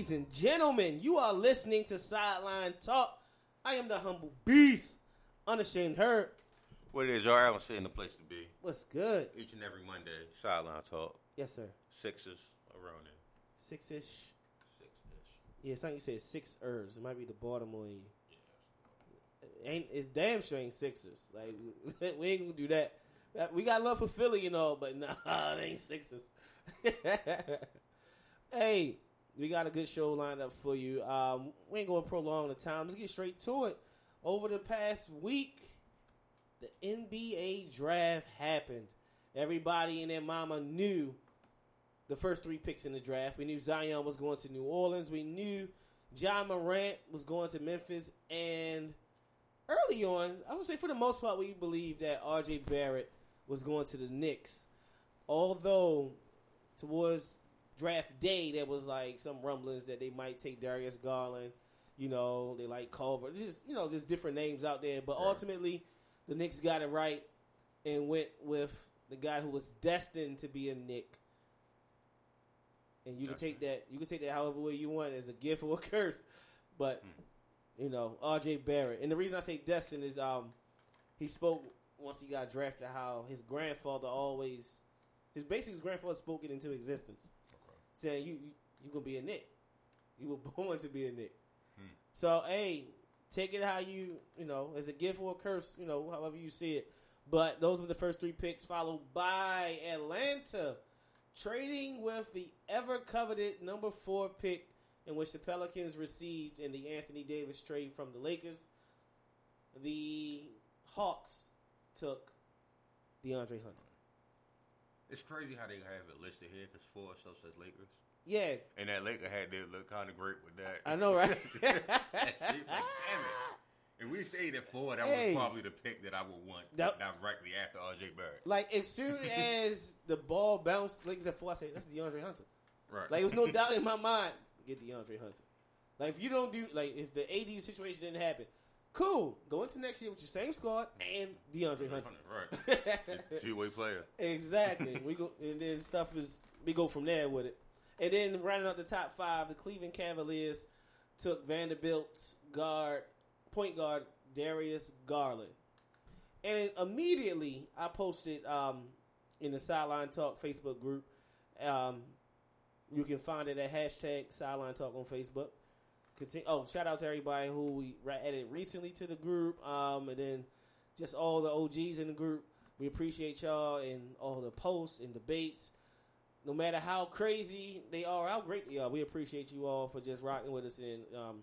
Ladies and gentlemen? You are listening to Sideline Talk. I am the humble beast, unashamed hurt. What it is, y'all Allen sitting in the place to be. What's good? Each and every Monday, sideline talk, Yes, sir. sixes around there. Six ish. Six ish. Yeah, something you said six ers. It might be the Baltimore. E. Ain't it's damn sure ain't Sixers. Like we ain't gonna do that. That- We got love for Philly and all, but nah, it ain't Sixers. hey, we got a good show lined up for you. Um, we ain't gonna prolong the time. Let's get straight to it. Over the past week, the NBA draft happened. Everybody and their mama knew the first three picks in the draft. We knew Zion was going to New Orleans. We knew Ja Morant was going to Memphis. And early on, I would say for the most part, we believed that RJ Barrett was going to the Knicks. Although towards draft day, there was like some rumblings that they might take Darius Garland. You know, they like Culver. Just you know, just different names out there. But ultimately, the Knicks got it right and went with the guy who was destined to be a Knick. And you can take that you can take that however way you want as a gift or a curse. But you know, RJ Barrett. And the reason I say destined is um he spoke once he got drafted how his grandfather always his basically his grandfather spoke it into existence. Saying you you you gonna be a Knick. You were born to be a Knick. Hmm. So hey, take it how you you know as a gift or a curse, you know however you see it. But those were the first three picks, followed by Atlanta trading with the ever coveted number four pick, in which the Pelicans received in the Anthony Davis trade from the Lakers. The Hawks took DeAndre Hunter. It's crazy how they have it listed here because four still says Lakers. Yeah, And that Laker had to look kind of great with that. I know, right? that shit, like, damn it. If we stayed at four, that Hey. was probably the pick that I would want That- directly after RJ Barrett. like as soon as the ball bounced, Lakers at four, I said that's DeAndre Hunter. Right. Like, it was no doubt in my mind, get DeAndre Hunter. Like, if you don't do, like, if the AD situation didn't happen, cool. Go into next year with your same squad and DeAndre Hunter. Right. Two way player. exactly. we go, and then stuff is, we go from there with it. And then rounding out the top five, the Cleveland Cavaliers took Vanderbilt's guard, point guard, Darius Garland. And immediately, I posted um, in the Sideline Talk Facebook group. Um, you can find it at hashtag Sideline Talk on Facebook. Continue, oh, shout out to everybody who we added recently to the group, um, and then just all the OGs in the group. We appreciate y'all and all the posts and debates. No matter how crazy they are, how great they are, we appreciate you all for just rocking with us and um,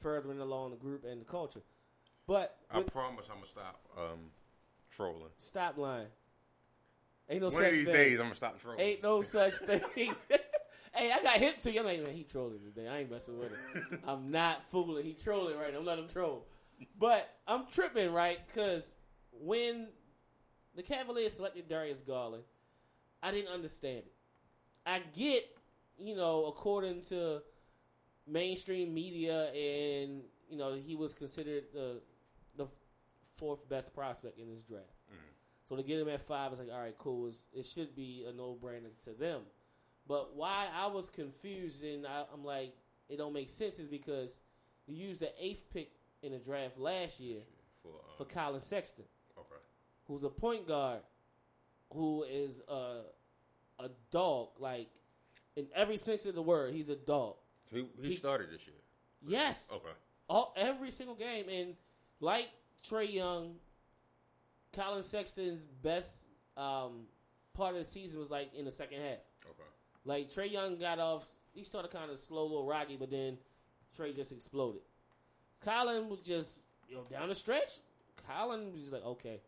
furthering along the group and the culture. But I with- promise I'm to stop um, trolling. stop lying. Ain't no One such of these thing. days, I'm to stop trolling. Ain't no such thing. hey, I got hip to you. I'm like, man, he trolling today. I ain't messing with him. I'm not fooling. He trolling right now. I'm letting him troll. But I'm tripping, right? Because when the Cavaliers selected Darius Garland, I didn't understand it. I get, you know, according to mainstream media, and you know, he was considered the the fourth best prospect in this draft. Mm-hmm. So to get him at five it's like, all right, cool. It's, it should be a no brainer to them. But why I was confused and I, I'm like, it don't make sense is because you used the eighth pick in the draft last year For, um, for Collin Sexton, okay. who's a point guard, who is a a dog. Like in every sense of the word, he's a dog. He, he, He- started this year. Yes. Okay. all every single game and like Trae Young, Collin Sexton's best um, part of the season was like in the second half. Like Trae Young got off, he started kind of slow, little rocky, but then Trae just exploded. Collin was just you know down the stretch. Collin was like okay,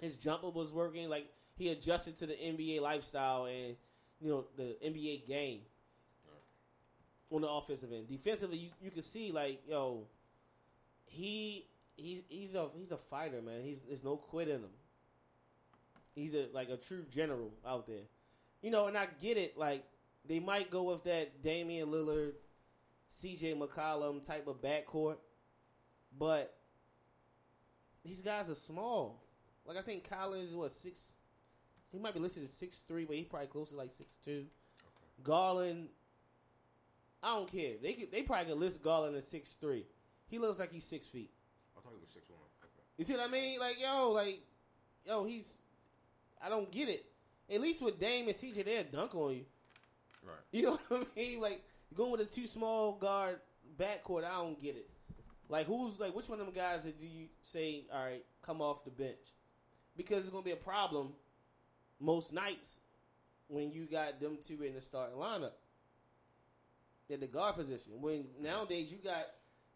his jumper was working. Like he adjusted to the NBA lifestyle and you know the NBA game on the offensive end. Defensively, you, you can see like yo, he he's he's a he's a fighter, man. He's there's no quit in him. He's a like a true general out there. You know, and I get it. Like they might go with that Damian Lillard, C.J. McCollum type of backcourt, but these guys are small. Like I think Collins is what six. He might be listed as six three, but he probably close to like six two. Garland, I don't care. They could, they probably could list Garland as six three. He looks like he's six feet. I thought he was six one. You see what I mean? Like, yo, like, yo, he's. I don't get it. At least with Dame and CJ, they'll dunk on you. Right. You know what I mean? Like going with a two small guard backcourt, I don't get it. Like who's like which one of them guys that do you say, all right, come off the bench? Because it's gonna be a problem most nights when you got them two in the starting lineup. At the guard position. When nowadays you got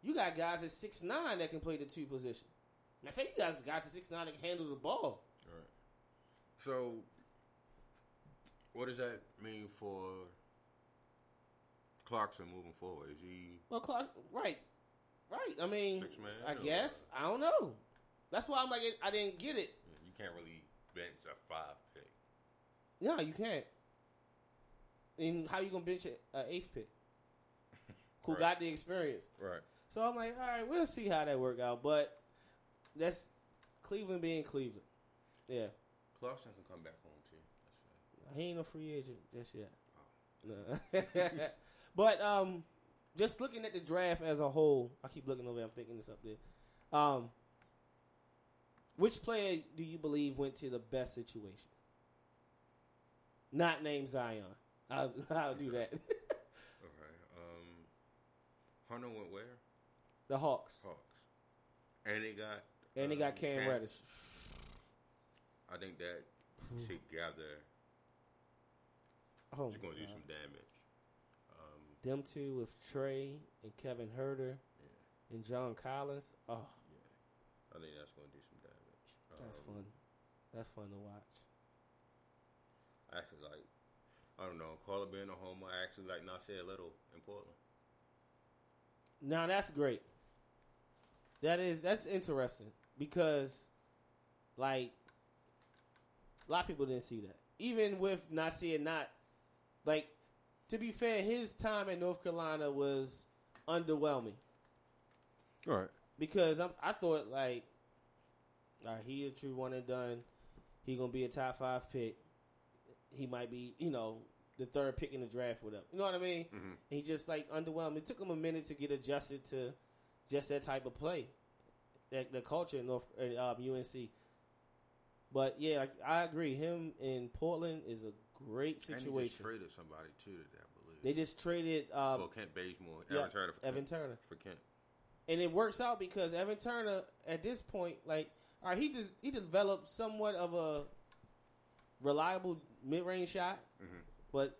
you got guys at six nine that can play the two position. Of fact, you got guys at six nine that can handle the ball. Right. So, what does that mean for Clarkson moving forward? Is he Well, Clark, right, right. I mean, Six man I guess I don't know. That's why I'm like, I didn't get it. you can't really bench a five pick? No, you can't. And how you gonna bench an eighth pick who Right. got the experience? Right. So I'm like, all right, we'll see how that work out. But that's Cleveland being Cleveland. Yeah, Clarkson can come back home too. That's he ain't a free agent just yet. No. but um, just looking at the draft as a whole, I keep looking over. I'm thinking this up there. Um, which player do you believe went to the best situation? Not named Zion. I'll, I'll do that. All right. Um, Hunter went where? the Hawks. Hawks. And they got. And they got um, Cam Reddish. I think that together Oh, is going to do some damage. Um, Them two with Trae and Kevin Huerter yeah, and John Collins. Oh, yeah. I think that's going to do some damage. that's Um, fun. That's fun to watch. I actually like. I don't know. Carla being a homer, I actually like Nassir Little in Portland. Now that's great. That is that's interesting because, like, a lot of people didn't see that. Even with Nassir not, like, to be fair, his time at North Carolina was underwhelming Right. because I'm, I thought like, all right, he a true one and done. He gonna be a top five pick. He might be, you know, the third pick in the draft, whatever. You know what I mean? Mhm. He just like underwhelmed. It took him a minute to get adjusted to just that type of play, that the culture in North uh, UNC. But yeah, I agree. Him in Portland is a great And he just situation. traded somebody too today, I believe. They just traded uh, for Kent Bazemore, yeah, Evan Turner for Evan Kent, Turner. for Kent. and it works out because Evan Turner at this point, like, all right, he just he developed somewhat of a reliable mid range shot, Mhm. but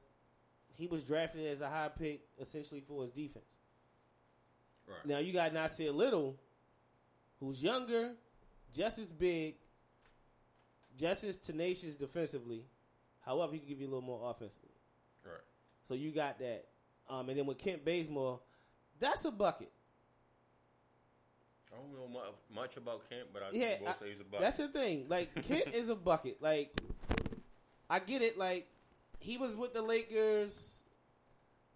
he was drafted as a high pick essentially for his defense. Right. Now you got Nassir Little, who's younger, just as big, just as tenacious defensively. However, he can give you a little more offensively. Right. So you got that. Um, and then with Kent Bazemore, that's a bucket. I don't know much, much about Kent, but I Yeah, will I- say he's a bucket. That's the thing. Like Kent is a bucket. Like I get it. Like he was with the Lakers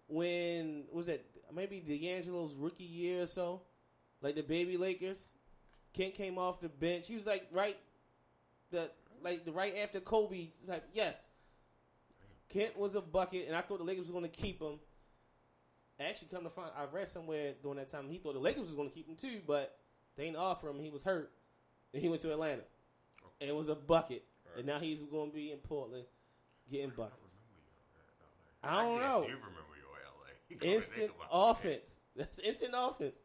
when was it maybe D'Angelo's rookie year or so, like the baby Lakers. Kent came off the bench. He was like right the like the right after Kobe. Yes, Kent was a bucket, and I thought the Lakers was going to keep him. Actually, come to find, I read somewhere during that time he thought the Lakers was going to keep him too, but they didn't offer him. He was hurt, and he went to Atlanta, and it was a bucket. And now he's going to be in Portland getting buckets. I don't Actually, know. I do remember your LA. Instant offense. That's instant offense.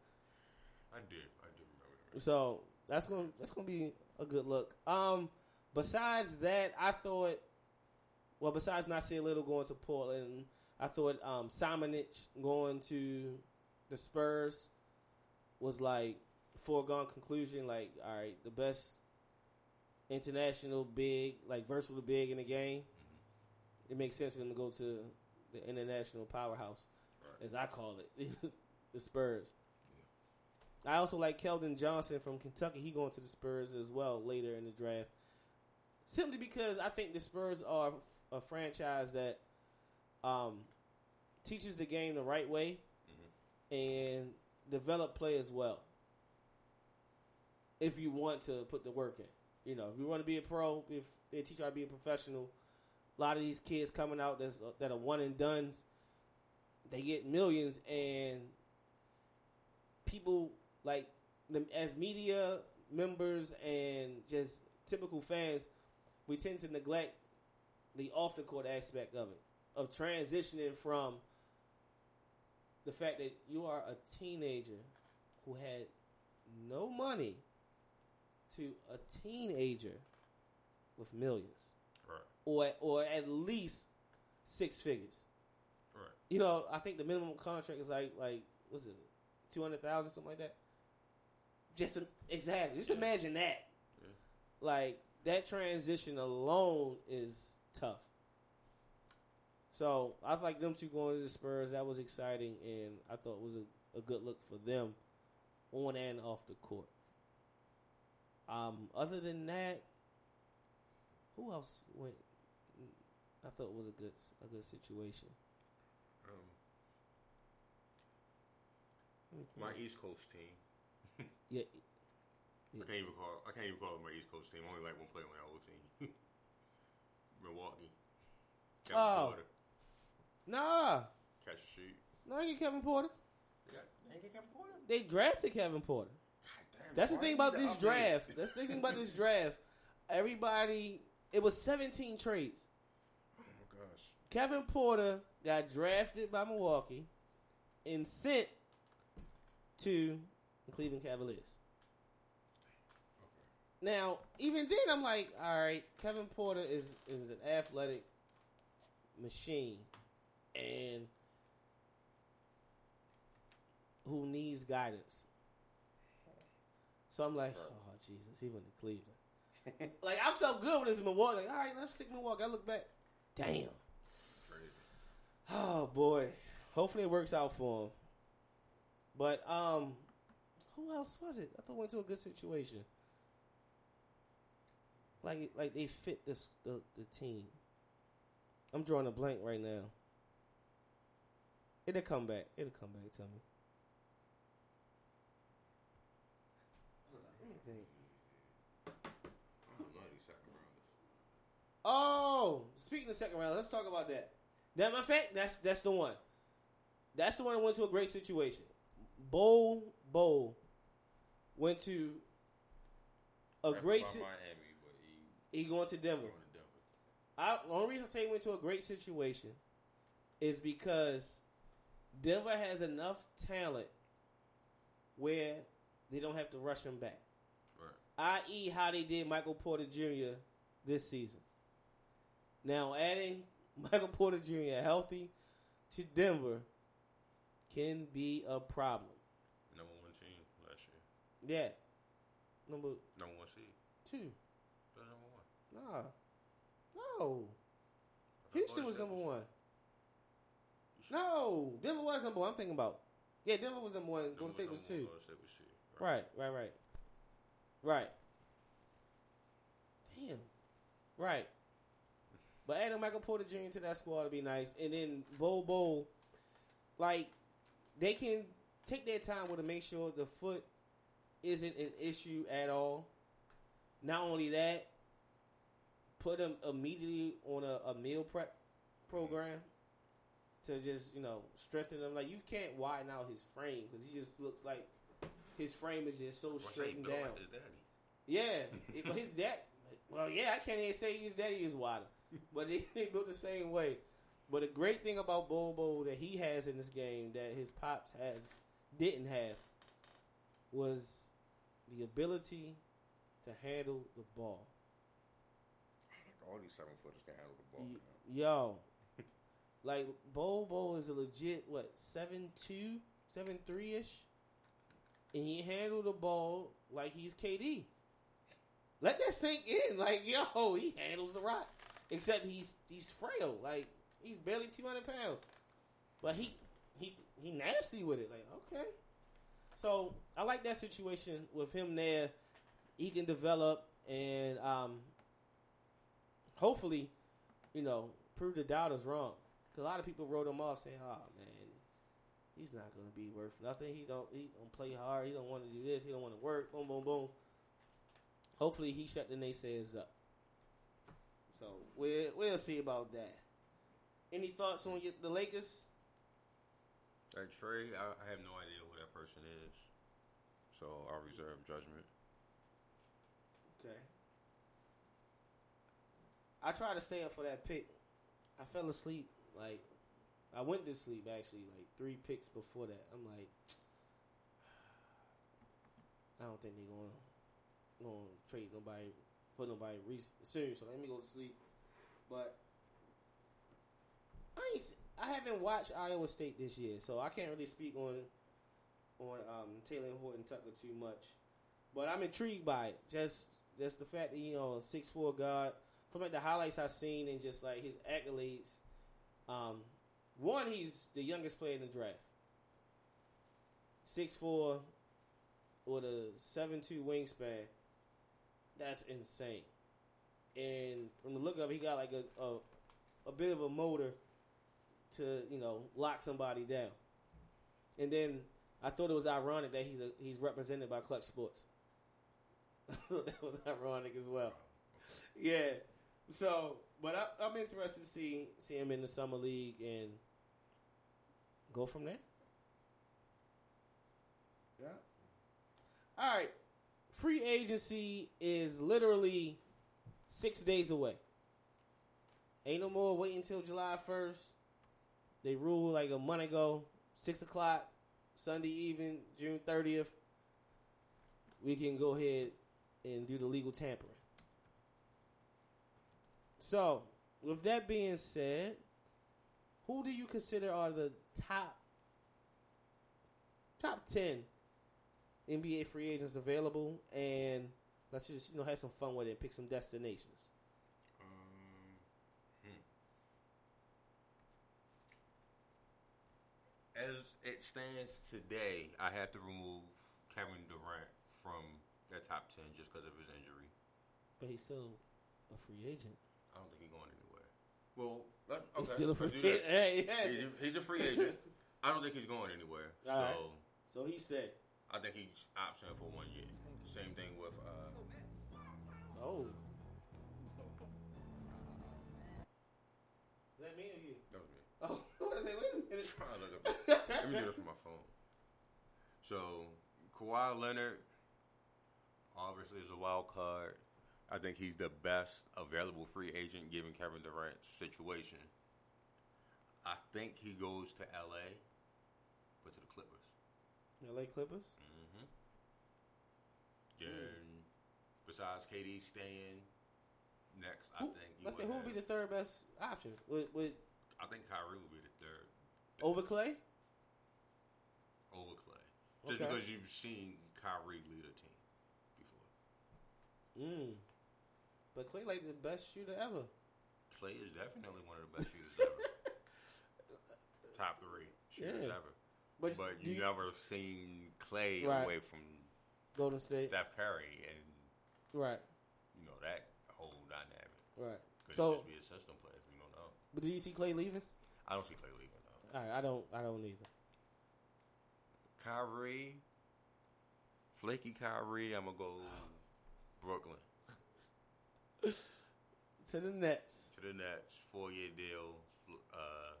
I do. I do remember. So that's gonna that's gonna be a good look. Um, besides that, I thought, well, besides Nassir Little going to Portland, I thought um, Samanic going to the Spurs was like foregone conclusion. Like, all right, the best international big, like versatile big in the game. It makes sense for him to go to the international powerhouse, Right. as I call it, the Spurs. I also like Keldon Johnson from Kentucky. He going to the Spurs as well later in the draft. Simply because I think the Spurs are a franchise that um, teaches the game the right way and develop players well. If you want to put the work in, you know, if you want to be a pro, if they teach you how to be a professional, a lot of these kids coming out that's, that are one and duns, they get millions, and people like them as media members and just typical fans, we tend to neglect the off the court aspect of it, of transitioning from the fact that you are a teenager who had no money to a teenager with millions, Right. or or at least six figures. Right. You know, I think the minimum contract is like like what's it, two hundred thousand, something like that. Just exactly. Just imagine that. Like that transition alone is tough. So I like them two going to the Spurs. That was exciting, and I thought it was a, a good look for them on and off the court. Um, other than that, who else went? I thought it was a good a good situation. Um, Let me think. my East Coast team. yeah, I can't even call. I can't even call it my East Coast team. I only like one player on that whole team. Milwaukee. Kevin Oh. Porter. nah, Catch a shoot. no, you get Kevin Porter. They got. They get Kevin Porter. They drafted Kevin Porter. God damn. That's the thing about this update? draft. That's the thing about this draft. Everybody, it was 17 trades. Oh my gosh. Kevin Porter got drafted by Milwaukee and sent to the Cleveland Cavaliers. Now, even then, I'm like, all right, Kevin Porter is is an athletic machine, and who needs guidance. So I'm like, oh Jesus, he went to Cleveland. like I felt good when this Milwaukee. Like, all right, let's take Milwaukee. I look back, damn. Crazy. Oh boy. Hopefully it works out for him. But um who else was it? I thought went to a good situation. Like like they fit this the, the team. I'm drawing a blank right now. It'll come back. It'll come back to me. Hold on, let me think. I love these second rounders. Oh, speaking of second round, let's talk about that. That of fact, that's that's the one. That's the one that went to a great situation. Bol Bol went to a great. by Si- Miami, but he going to Denver. going to Denver. I, the only reason I say he went to a great situation is because Denver has enough talent where they don't have to rush him back. Right. i.e., how they did Michael Porter Jr. this season. Now, adding Michael Porter Jr. healthy to Denver can be a problem. Number one team last year. Yeah. Number Number one seed. two. They're number one. Nah. No. Houston was number one. No. Denver was number one. I'm thinking about. Yeah, Denver was number one. Golden State was two. Golden State was two. Right, right, right. Right. Damn. Right. But adding Michael Porter Jr. to that squad would be nice. And then Bol Bol, like, they can take their time with to make sure the foot isn't an issue at all. Not only that, put him immediately on a, a meal prep program to just, you know, strengthen him. Like, you can't widen out his frame because he just looks like his frame is just so straightened down. like his daddy? Yeah, but his dad. Well, yeah, I can't even say his daddy is wider, but they, they built the same way. But the great thing about Bol Bol that he has in this game that his pops has didn't have was the ability to handle the ball. All these seven footers can handle the ball. Y- Yo, like Bol Bol is a legit what seven two, seven three ish, and he handled the ball like he's KD. Let that sink in. Like yo, he handles the rock. Except he's he's frail. Like he's barely two hundred pounds, but he he he nasty with it. Like okay, so I like that situation with him there. He can develop and um, hopefully you know, prove the doubters wrong. Cause a lot of people wrote him off saying, "Oh man, he's not going to be worth nothing. He don't he don't play hard. He don't want to do this. He don't want to work. Boom, boom, boom." Hopefully, he shut the naysayers up. So we'll we'll see about that. Any thoughts on your, the Lakers? That Trey, I, I have no idea who that person is, so I'll reserve judgment. Okay. I tried to stay up for that pick. I fell asleep. Like I went to sleep actually, like three picks before that. I'm like, I don't think they're gonna gonna trade nobody for nobody soon. So let me go to sleep. But I ain't, I haven't watched Iowa State this year, so I can't really speak on on um, Talen Horton Tucker too much. But I'm intrigued by it. Just just the fact that you know six four guard from like the highlights I've seen and just like his accolades. Um, one, he's the youngest player in the draft. Six four with a seven two wingspan. That's insane. And from the look of, it, he got like a, a a bit of a motor to you know lock somebody down. And then I thought it was ironic that he's a, he's represented by Clutch Sports. that was ironic as well. Yeah. So, but I, I'm interested to see see him in the summer league and go from there. Yeah. All right. Free agency is literally six days away. Ain't no more waiting until July first. They ruled like a month ago, six o'clock, Sunday evening, June thirtieth. We can go ahead and do the legal tampering. So, with that being said, who do you consider are the top top ten NBA free agents available? And let's just you know have some fun with it and pick some destinations. Um, hmm. As it stands today, I have to remove Kevin Durant from that top ten just because of his injury. But he's still a free agent. I don't think he's going anywhere. Well, that, okay, He's still a free agent. Hey, hey. He's, a, he's a free agent. I don't think he's going anywhere. All so right. So he said, I think he's option for one year. Same thing with uh, "Oh, is that me or you?" that was me. Oh, I was say, wait a minute. Trying to look up- Let me do this from my phone. So Kawhi Leonard obviously is a wild card. I think he's the best available free agent given Kevin Durant's situation. I think he goes to LA, but to the Clippers. L.A. Clippers. Mm-hmm. Then, besides KD staying next, I think you let's say who would be the third best option? With, with I think Kyrie would be the third over Klay? over Klay, just Okay. because you've seen Kyrie lead a team before. Mm. But Klay like the best shooter ever. Klay is definitely one of the best shooters ever. Top three shooters Yeah. ever. But, But do you never seen Klay Right. away from Golden State. Steph Curry and Right. you know that whole dynamic. Right. Could So, just be a system player. We don't know. but do you see Klay leaving? I don't see Klay leaving though. All right, I don't. I don't either. Kyrie, flaky Kyrie. I'm gonna go Brooklyn To the Nets. to the Nets. Four year deal. Uh,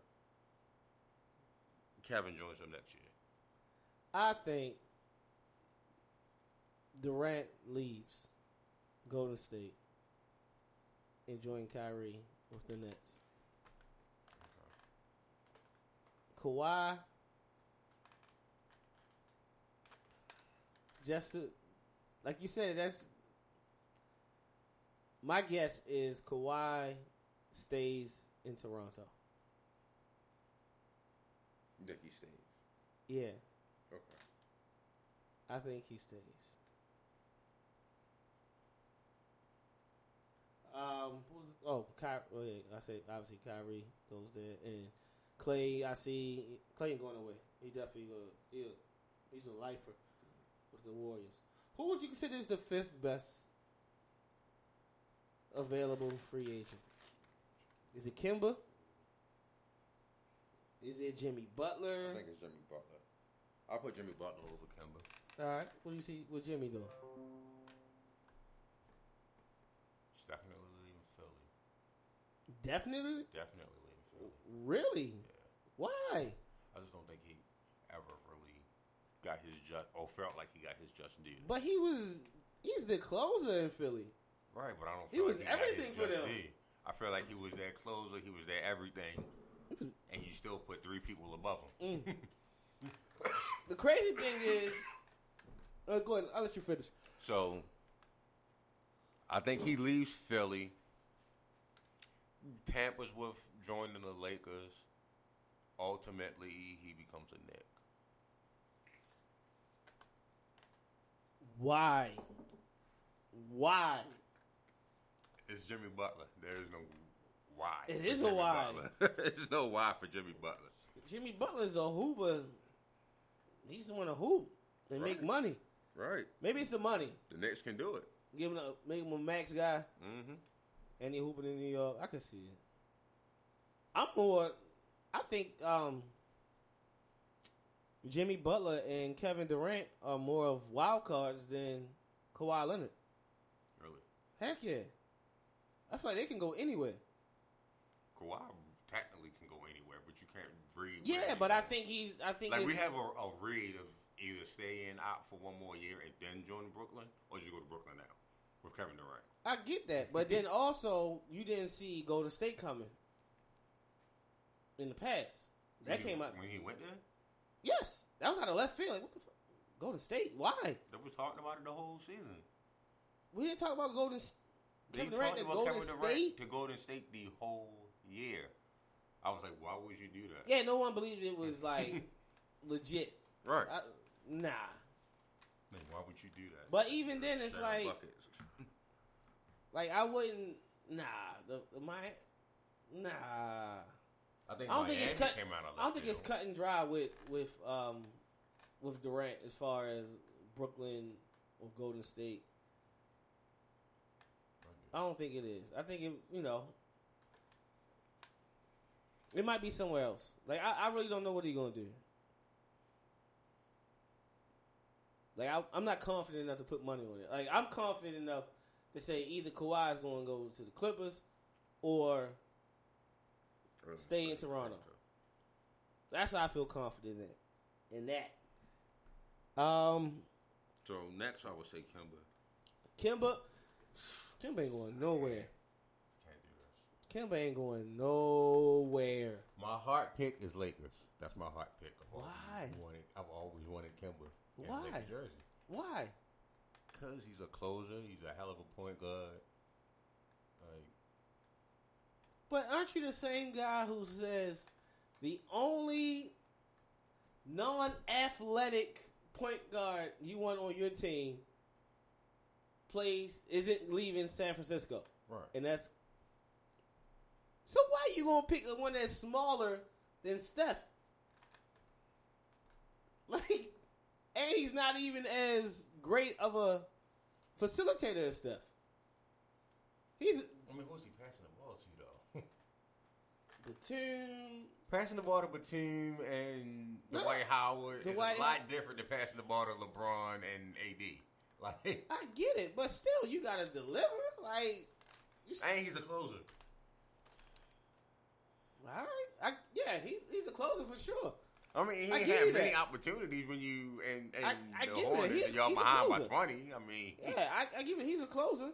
Kevin joins them next year. I think Durant leaves Golden State and join Kyrie with the Nets. Kawhi, just to like you said, that's my guess is Kawhi stays in Toronto. You think he stays? Yeah, Okay. I think he stays. Um, who's oh Ky- oh, yeah, I say obviously Kyrie goes there and Klay. I see Klay ain't going away. He definitely uh, he a, he's a lifer with the Warriors. Who would you consider is the fifth best available free agent? Is it Kemba? Is it Jimmy Butler? I think it's Jimmy Butler. I'll put Jimmy Butler over Kemba. All right, what do you see? What Jimmy doing? He's definitely leaving Philly. Definitely, Definitely leaving Philly. really. Yeah. Why? I just don't think he ever really got his just or felt like he got his just due. But he was he's the closer in Philly. Right, but I don't. He Feel was like he everything for them. due. I feel like he was their closer. He was their everything, and you still put three people above him. Mm. The crazy thing is, uh, go ahead. I'll let you finish. So I think he leaves Philly. Tampa's with joining the Lakers. Ultimately, he becomes a Knick. Why? Why? It's Jimmy Butler. There is no why. It is is a Jimmy why. There's no why for Jimmy Butler. Jimmy Butler's a hooper. He's just want to hoop and make money. Right. Maybe it's the money. The Knicks can do it. Give him a make him a max guy, Mm-hmm. and he hooping in New York. I can see it. I'm more. I think um, Jimmy Butler and Kevin Durant are more of wild cards than Kawhi Leonard. Really. Heck yeah. I feel like they can go anywhere. Kawhi technically can go anywhere, but you can't read. Yeah, but I think he's. I think like we have a, a read of either stay in out for one more year and then join Brooklyn, or you go to Brooklyn now with Kevin Durant. I get that, but then also you didn't see Golden State coming in the past. That When he- came out. when he went there. Yes, that was out of left field. Like, what the fuck? Golden State? Why? They was talking about it the whole season. We didn't talk about Golden. Kevin Durant to about Golden Kevin Durant State. to Golden State the whole year. I was like, why would you do that? Yeah, no one believed it was like legit. Right. I, nah, Like, why would you do that? but even then, it's like, buckets. like I wouldn't. Nah, the, the my, nah. I think I don't think it's cut. Came out of I don't think it's cut and dry with with um with Durant as far as Brooklyn or Golden State. I don't think it is. I think it. You know, it might be somewhere else. Like I, I really don't know what he's gonna do. Like I, I'm not confident enough to put money on it. Like I'm confident enough to say either Kawhi is going to go to the Clippers or. Stay in Toronto. that's how I feel confident in in that. Um, So next, I would say Kemba. Kemba, Kemba ain't going nowhere. Can't do this. Kemba ain't going nowhere. My heart pick is Lakers. That's my heart pick. I've always Why? Wanted, I've always wanted Kemba. in Why? Lakers jersey. Why? Because he's a closer. He's a hell of a point guard. Like, But aren't you the same guy who says the only non-athletic point guard you want on your team plays isn't leaving San Francisco, right. and that's so. Why you gonna pick one that's smaller than Steph? Like, and he's not even as great of a facilitator as Steph. He's I mean, who's he passing the ball to, though? Batum. passing the ball to Batum and No. Dwight Howard Dwight is a lot different than passing the ball to LeBron and AD. Like, I get it, but still, you gotta deliver. Like, you, s- and he's a closer. all right, I, yeah, he's he's a closer for sure. I mean, he I had many that. opportunities when you and, and I- I the give you that. Hornets, He- y'all behind by twenty. I mean, Yeah, I, I give it. He's a closer.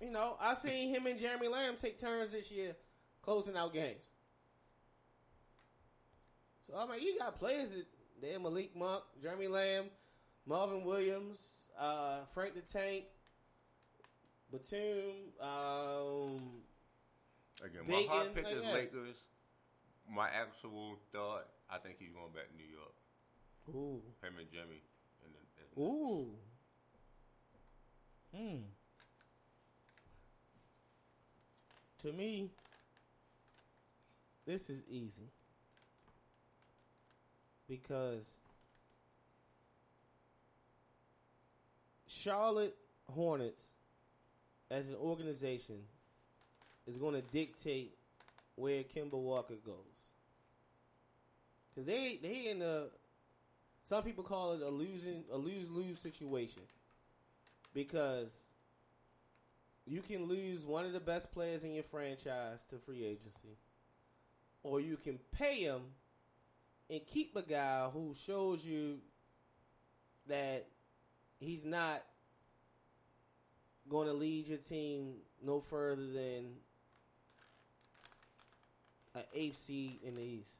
You know, I seen him and Jeremy Lamb take turns this year closing out games. So I mean, you got players that there: Malik Monk, Jeremy Lamb, Marvin Williams. Uh, Frank the Tank, Batum, um, Again, Bacon, my hot pick is yeah. Lakers. My actual thought, I think he's going back to New York. ooh, Him and Jimmy. And the, ooh, hmm. To me, this is easy because Charlotte Hornets, as an organization, is going to dictate where Kemba Walker goes. Cause they they in a some people call it a losing a lose lose situation because you can lose one of the best players in your franchise to free agency, or you can pay him and keep a guy who shows you that he's not going to lead your team no further than an eighth seed in the East,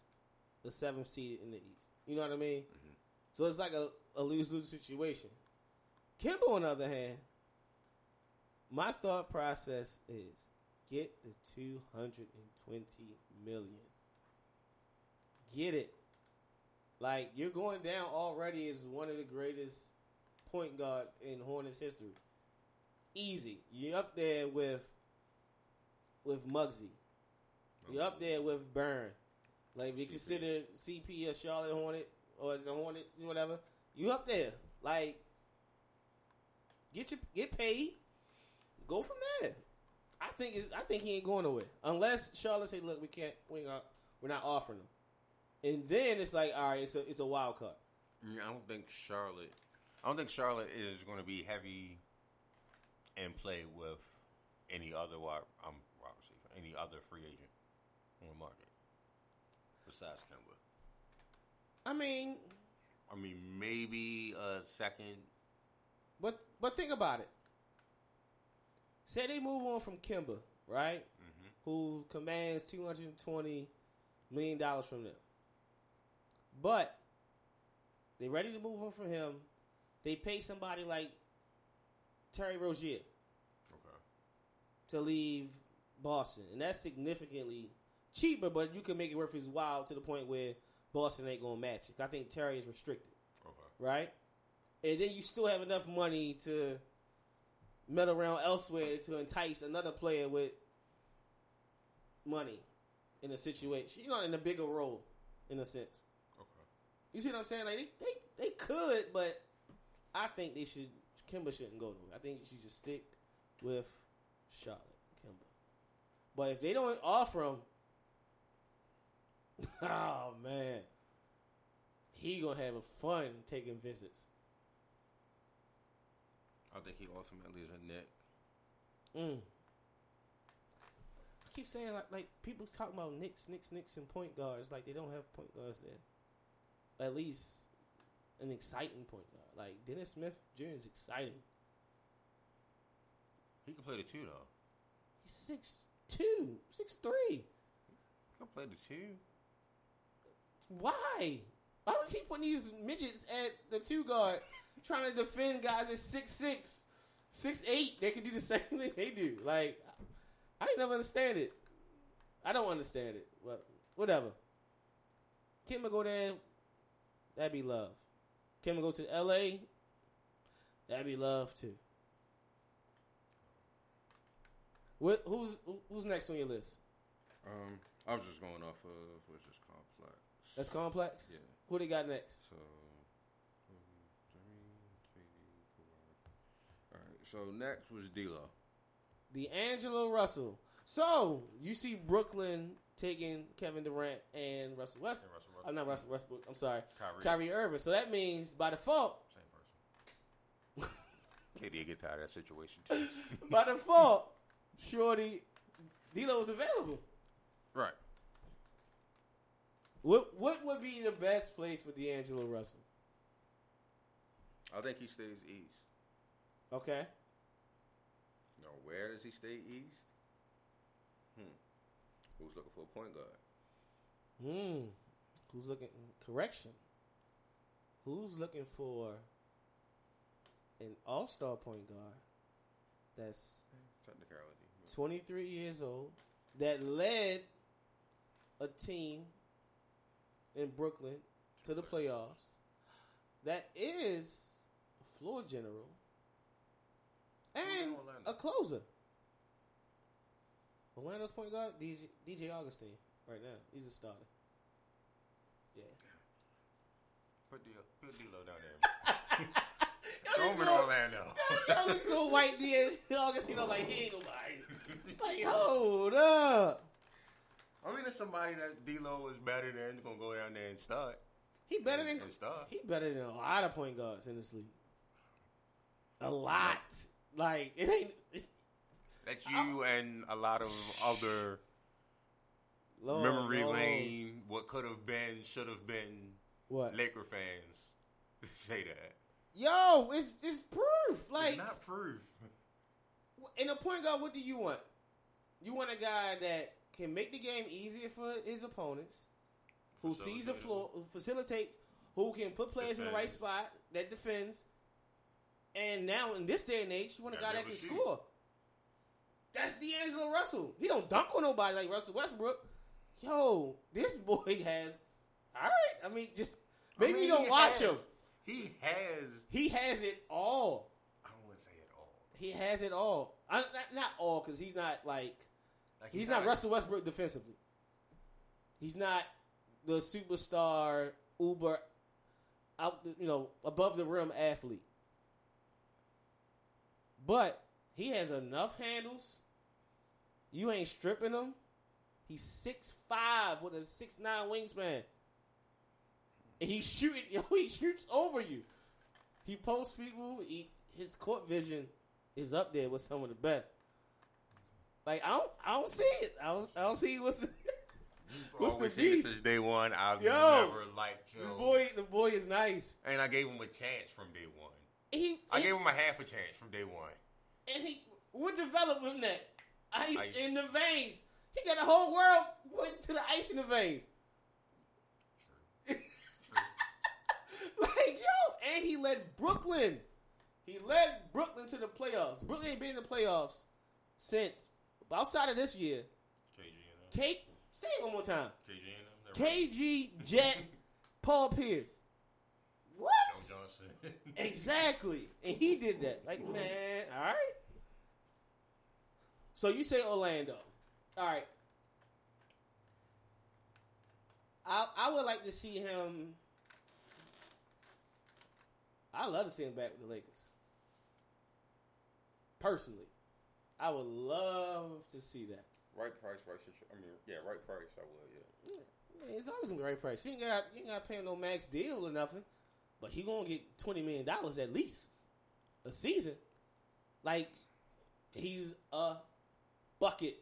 the seventh seed in the East. You know what I mean? Mm-hmm. So it's like a, a lose lose situation. Kemba, on the other hand, my thought process is get the 220 million. Get it. Like, you're going down already as one of the greatest point guards in Hornets history. Easy. You're up there with with Muggsy. You're up there with Burn. Like if you CP. consider CP a Charlotte Hornet or as a Hornet, whatever, you up there. Like get your get paid, go from there. I think I think he ain't going nowhere unless Charlotte say, "Look, we can't, we we're not offering him," and then it's like, all right, it's a it's a wild card. I don't think Charlotte. I don't think Charlotte is going to be heavy in play with any other wide, wide receiver, any other free agent on the market besides Kemba. I mean, I mean, maybe a second. But but think about it. Say they move on from Kemba, right? Mm-hmm. Who commands two hundred and twenty million dollars from them. But they're ready to move on from him. They pay somebody like Terry Rozier. To leave Boston, and that's significantly cheaper. But you can make it worth his while to the point where Boston ain't gonna match it. I think Terry is restricted Okay. right? And then you still have enough money to meddle around elsewhere to entice another player with money in a situation. You know, in a bigger role, in a sense. Okay. You see what I'm saying? Like they, they, they could, but I think they should. Kemba shouldn't go nowhere. I think you should just stick with Charlotte Kemba. But if they don't offer him, oh man, he gonna have a fun taking visits. I think he ultimately is a Knick. Mm. I keep saying like like people talking about Knicks, Knicks, Knicks, and point guards like they don't have point guards there. At least an exciting point guard. Like Dennis Smith Jr. is exciting. He can play the two though. He's six two, six three. He can play the two. Why? Why would we keep putting these midgets at the two guard trying to defend guys at six six, six eight? They can do the same thing they do. Like I ain't never understand it. I don't understand it. But whatever. Kemba go there, that'd be love. Kemba go to LA, that'd be love too. What, who's who's next on your list? Um, I was just going off of what's this complex. That's complex. yeah. Who they got next? So, um, Jimmy, KD, Kawhi. All right. So next was D'Lo. D'Angelo Russell. So you see Brooklyn taking Kevin Durant and Russell Westbrook. And Russell I'm not Russell Westbrook. I'm sorry, Kyrie. Kyrie Irving. So that means by default, Same person. KD get tired of that situation too. by default, Shorty D'Lo is available. Right. What what would be the best place for D'Angelo Russell? I think he stays east. Okay, Now, where does he stay east? Hmm. Who's looking for a point guard? hmm. Who's looking correction? Who's looking for an all star point guard that's Technicality. 23 years old that led a team in Brooklyn to the playoffs that is a floor general and a closer. Orlando's point guard, DJ, DJ Augustin, right now. He's a starter. Yeah. Put D put D'Lo down there. Throw him in go- Orlando. Yo, let's go white DJ Augustin. I'm like, he ain't nobody. Like, hold up. I mean, it's somebody that D'Lo is better than gonna go down there and start. He better than And start. he better than a lot of point guards in this league. A lot. Like it ain't. It's, That's you and a lot of other Lord memory knows. lane, what could have been, should have been What? Laker fans say that. Yo, it's it's proof. Like it's not proof. In a point guard, what do you want? You want a guy that can make the game easier for his opponents, who sees the floor, who facilitates, who can put players in the right spot, that defends. And now in this day and age, you want a guy that can shoot. score. That's D'Angelo Russell. He don't dunk on nobody like Russell Westbrook. Yo, this boy has. All right, I mean, just I maybe mean, you don't watch has- him. He has. He has it all. I don't want to say it all. He has it all. I, not, not all, because he's not like Like he's, not, Russell Westbrook defensively. He's not the superstar Uber out, the, you know, above the rim athlete. But he has enough handles. You ain't stripping him. He's six five with a six nine wingspan. And he's shooting. Yo, he shoots over you. He posts people. He, his court vision is up there with some of the best. Like I don't, I don't see it. I don't, I don't see what's the. What's the beef? Since day one, I've Yo, never liked Joe. This boy, the boy is nice. and I gave him a chance from day one. He, I he- gave him a half a chance from day one. and he what developed him that ice, Ice. in the veins. He got the whole world put to the ice in the veins. True. like yo, and he led Brooklyn. He led Brooklyn to the playoffs. Brooklyn ain't been in the playoffs since outside of this year. KG and them. Kate, say it one more time. KG and them. KG, Jet, Paul Pierce. What? Joe Johnson. Exactly. And he did that. Like, man, all right. So you say Orlando. All right. I I would like to see him. I love to see him back with the Lakers. Personally, I would love to see that. right price, right situation. I mean, yeah, right price. I would. Yeah. Man, it's always gonna be right price. He ain't got he ain't got to pay him no max deal or nothing, but he gonna get twenty million dollars at least a season. Like he's a bucket,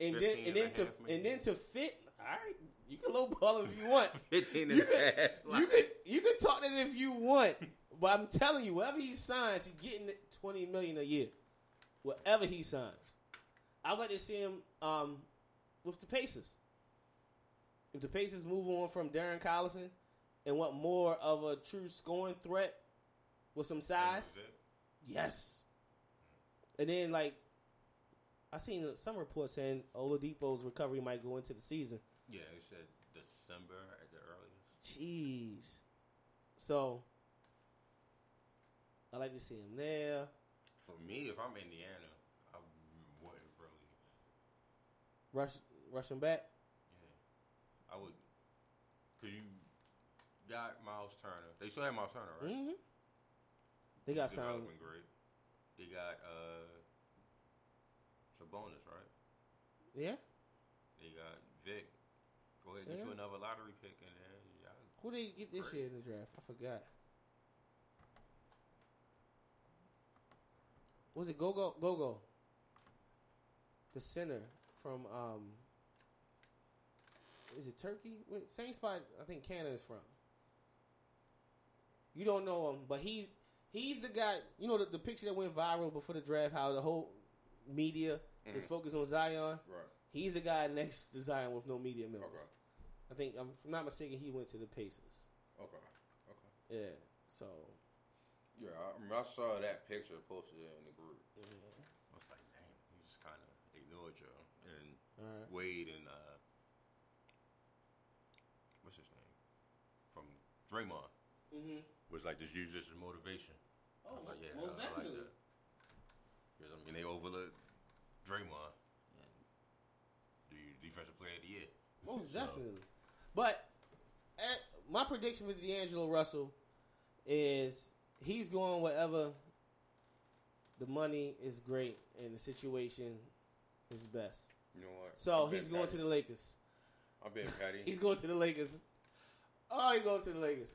and then 15 and then and to million. and then to fit. All right, you can lowball him if you want. 15 you can you can you can talk that if you want, but I'm telling you, whatever he signs, he's getting twenty million a year. Whatever he signs, I'd like to see him um, with the Pacers. If the Pacers move on from Darren Collison and want more of a true scoring threat with some size, yes. And then like I seen some reports saying Oladipo's recovery might go into the season. Yeah, they said December at the earliest. Jeez. So I like to see him there. For me, if I'm Indiana, I wouldn't really. Rush rush him back. Yeah, I would. Cause you got Miles Turner. They still have Miles Turner, right? Mm-hmm. They got some great. They got uh Sabonis, right? Yeah. They got Vic. Go ahead, and get Yeah. you another lottery pick in there. Yeah, Who they get this Great. year in the draft? I forgot. Was it Gogo Go Go Go? The center from um is it Turkey? Wait, same spot I think Kanter is from. You don't know him, but he's he's the guy. You know the, the picture that went viral before the draft, how the whole media is focused on Zion. right. He's the guy next to Zion with no media members. Okay. I think, um, if I'm not mistaken, he went to the Pacers. Okay. Okay. Yeah. So Yeah, I, remember I saw that picture posted in the group. I was like, dang, he just kind of ignored you. And Alright. Wade and uh, what's his name from Draymond Mm-hmm. was like, just use this as motivation. I was Oh, like, yeah, most I, I like definitely. that. 'Cause, I mean, they overlooked Draymond. And the defensive player of the year. Most So- definitely. But eh, my prediction with D'Angelo Russell is he's going wherever the money is great and the situation is best. You know what? So I'm he's going to the Lakers. I'm being petty. He's going to the Lakers. Oh, he going to the Lakers.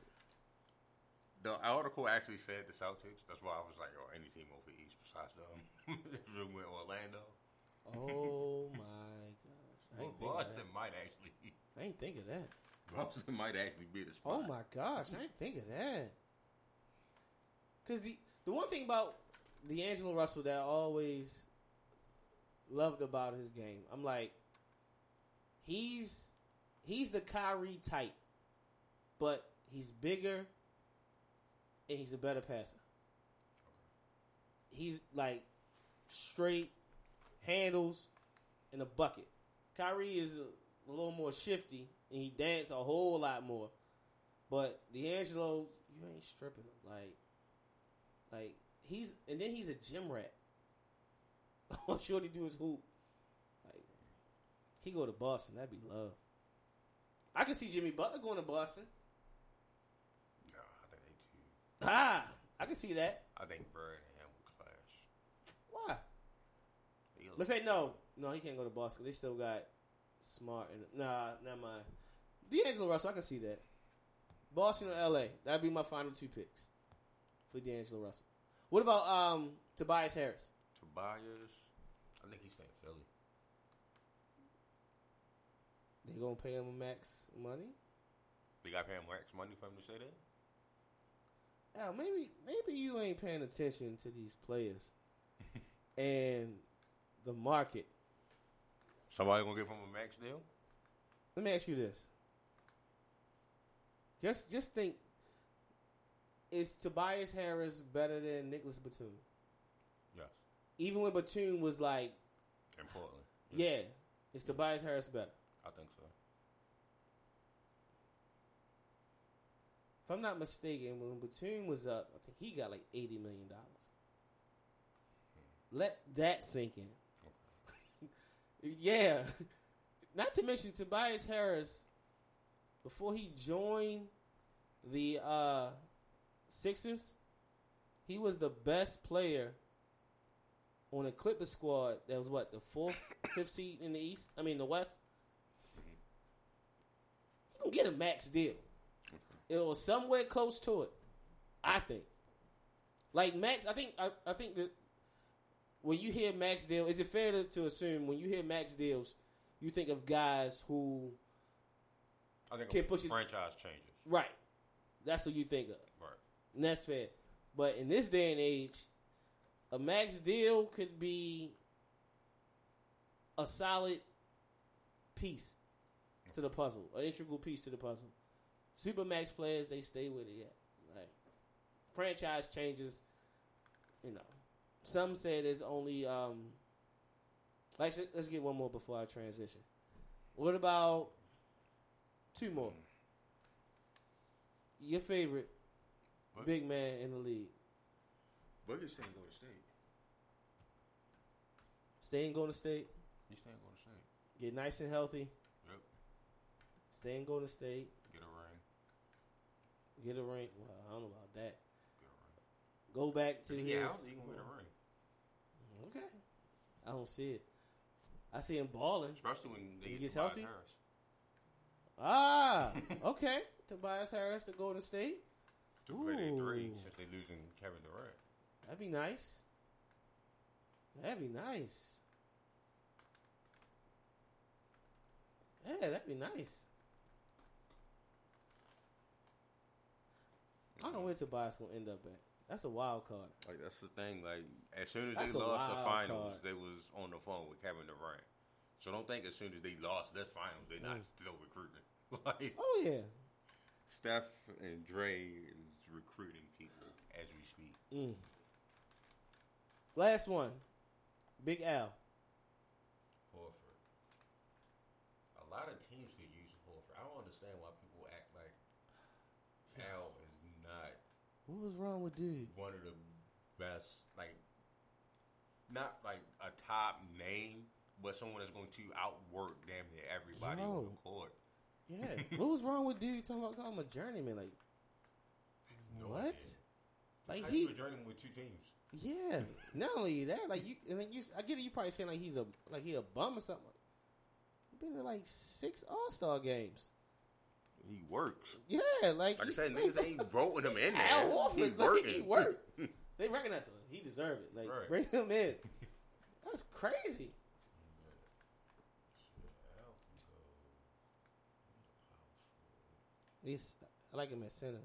The article actually said the Celtics. That's why I was like, oh, any team over the East besides them. Um, if it went Orlando. Oh my gosh! I Well, ain't Boston might actually. I ain't think of that. Boston might actually be the spot. Oh my gosh, I didn't think of that. Because the the one thing about D'Angelo Russell that I always loved about his game, I'm like, he's he's the Kyrie type, but he's bigger and he's a better passer. He's like straight handles in a bucket. Kyrie is a, a little more shifty and he dance a whole lot more. But D'Angelo, you ain't stripping him. Like, like he's and then he's a gym rat. All Shorty do is hoop. Like, he go to Boston. That'd be love. I can see Jimmy Butler going to Boston. No, I think they. Ah, I can see that. I think Bird and him will clash. Why? But hey, no, no, he can't go to Boston. They still got Smart and nah, never mind. D'Angelo Russell, I can see that. Boston or LA, that'd be my final two picks for D'Angelo Russell. What about um Tobias Harris? Tobias, I think he's staying Philly. They gonna pay him max money? They got pay him max money for him to say that. Yeah, maybe maybe you ain't paying attention to these players and the market. Somebody gonna give him a max deal? Let me ask you this. Just just think is Tobias Harris better than Nicolas Batum? Yes, Even when Batum was like, in Portland. yeah, is Tobias Harris better? I think so. If I'm not mistaken, when Batum was up, I think he got like eighty million dollars. Let that sink in. yeah. Not to mention Tobias Harris, before he joined the uh, Sixers, he was the best player on a Clippers squad that was what, the fourth, fifth seed in the East? I mean the West? You can get a max deal. It was somewhere close to it. I think. Like Max, I think I, I think that when you hear max deal, is it fair to, to assume when you hear max deals, you think of guys who I think Can't a push it- franchise changes. right? That's what you think of. And that's fair. But in this day and age, a max deal could be a solid piece to the puzzle, an integral piece to the puzzle. Super max players, they stay with it. Yeah. Like franchise changes, you know. Some say there's only um. Actually, let's get one more before I transition. What about two more? Your favorite What? big man in the league. Boogie staying Golden State. Stay in to State. He's staying going to state. Get nice and healthy. Yep. Stay in Golden State. Get a ring. Get a ring. Well, I don't know about that. Get a ring. Go back to he his. get healthy, he can win a ring. Okay. I don't see it. I see him balling. Especially when He get gets healthy? Harris. Ah, okay. Tobias Harris to Golden State. To play their three since they losing Kevin Durant. That'd be nice. That'd be nice. Yeah, that'd be nice. I don't know where Tobias gonna end up at. That's a wild card. Like that's the thing. Like as soon as That's they lost the finals, card. they was on the phone with Kevin Durant. So don't think as soon as they lost this finals, they're not Mm. still recruiting. like Oh yeah. Steph and Dre is recruiting people as we speak. Mm. Last one, Big Al. Horford. A lot of teams could use Horford. I don't understand why people act like Al is not What was wrong with dude? one of the best, like, not like a top name, but someone that's going to outwork damn near everybody on the court. Yeah, what was wrong with dude? Talking about calling him a journeyman, like No what? Like How he, journeyman with two teams? yeah. Not only that, like you, and then you, I get it. You probably saying like he's a like he a bum or something. He been in like six All Star games. He works. Yeah, like Like I you- said, niggas ain't voting him in there. Al Horford, He like, working. he worked. They recognize him. He deserved it. Like Right. bring him in. That's crazy. He's, I like him at center.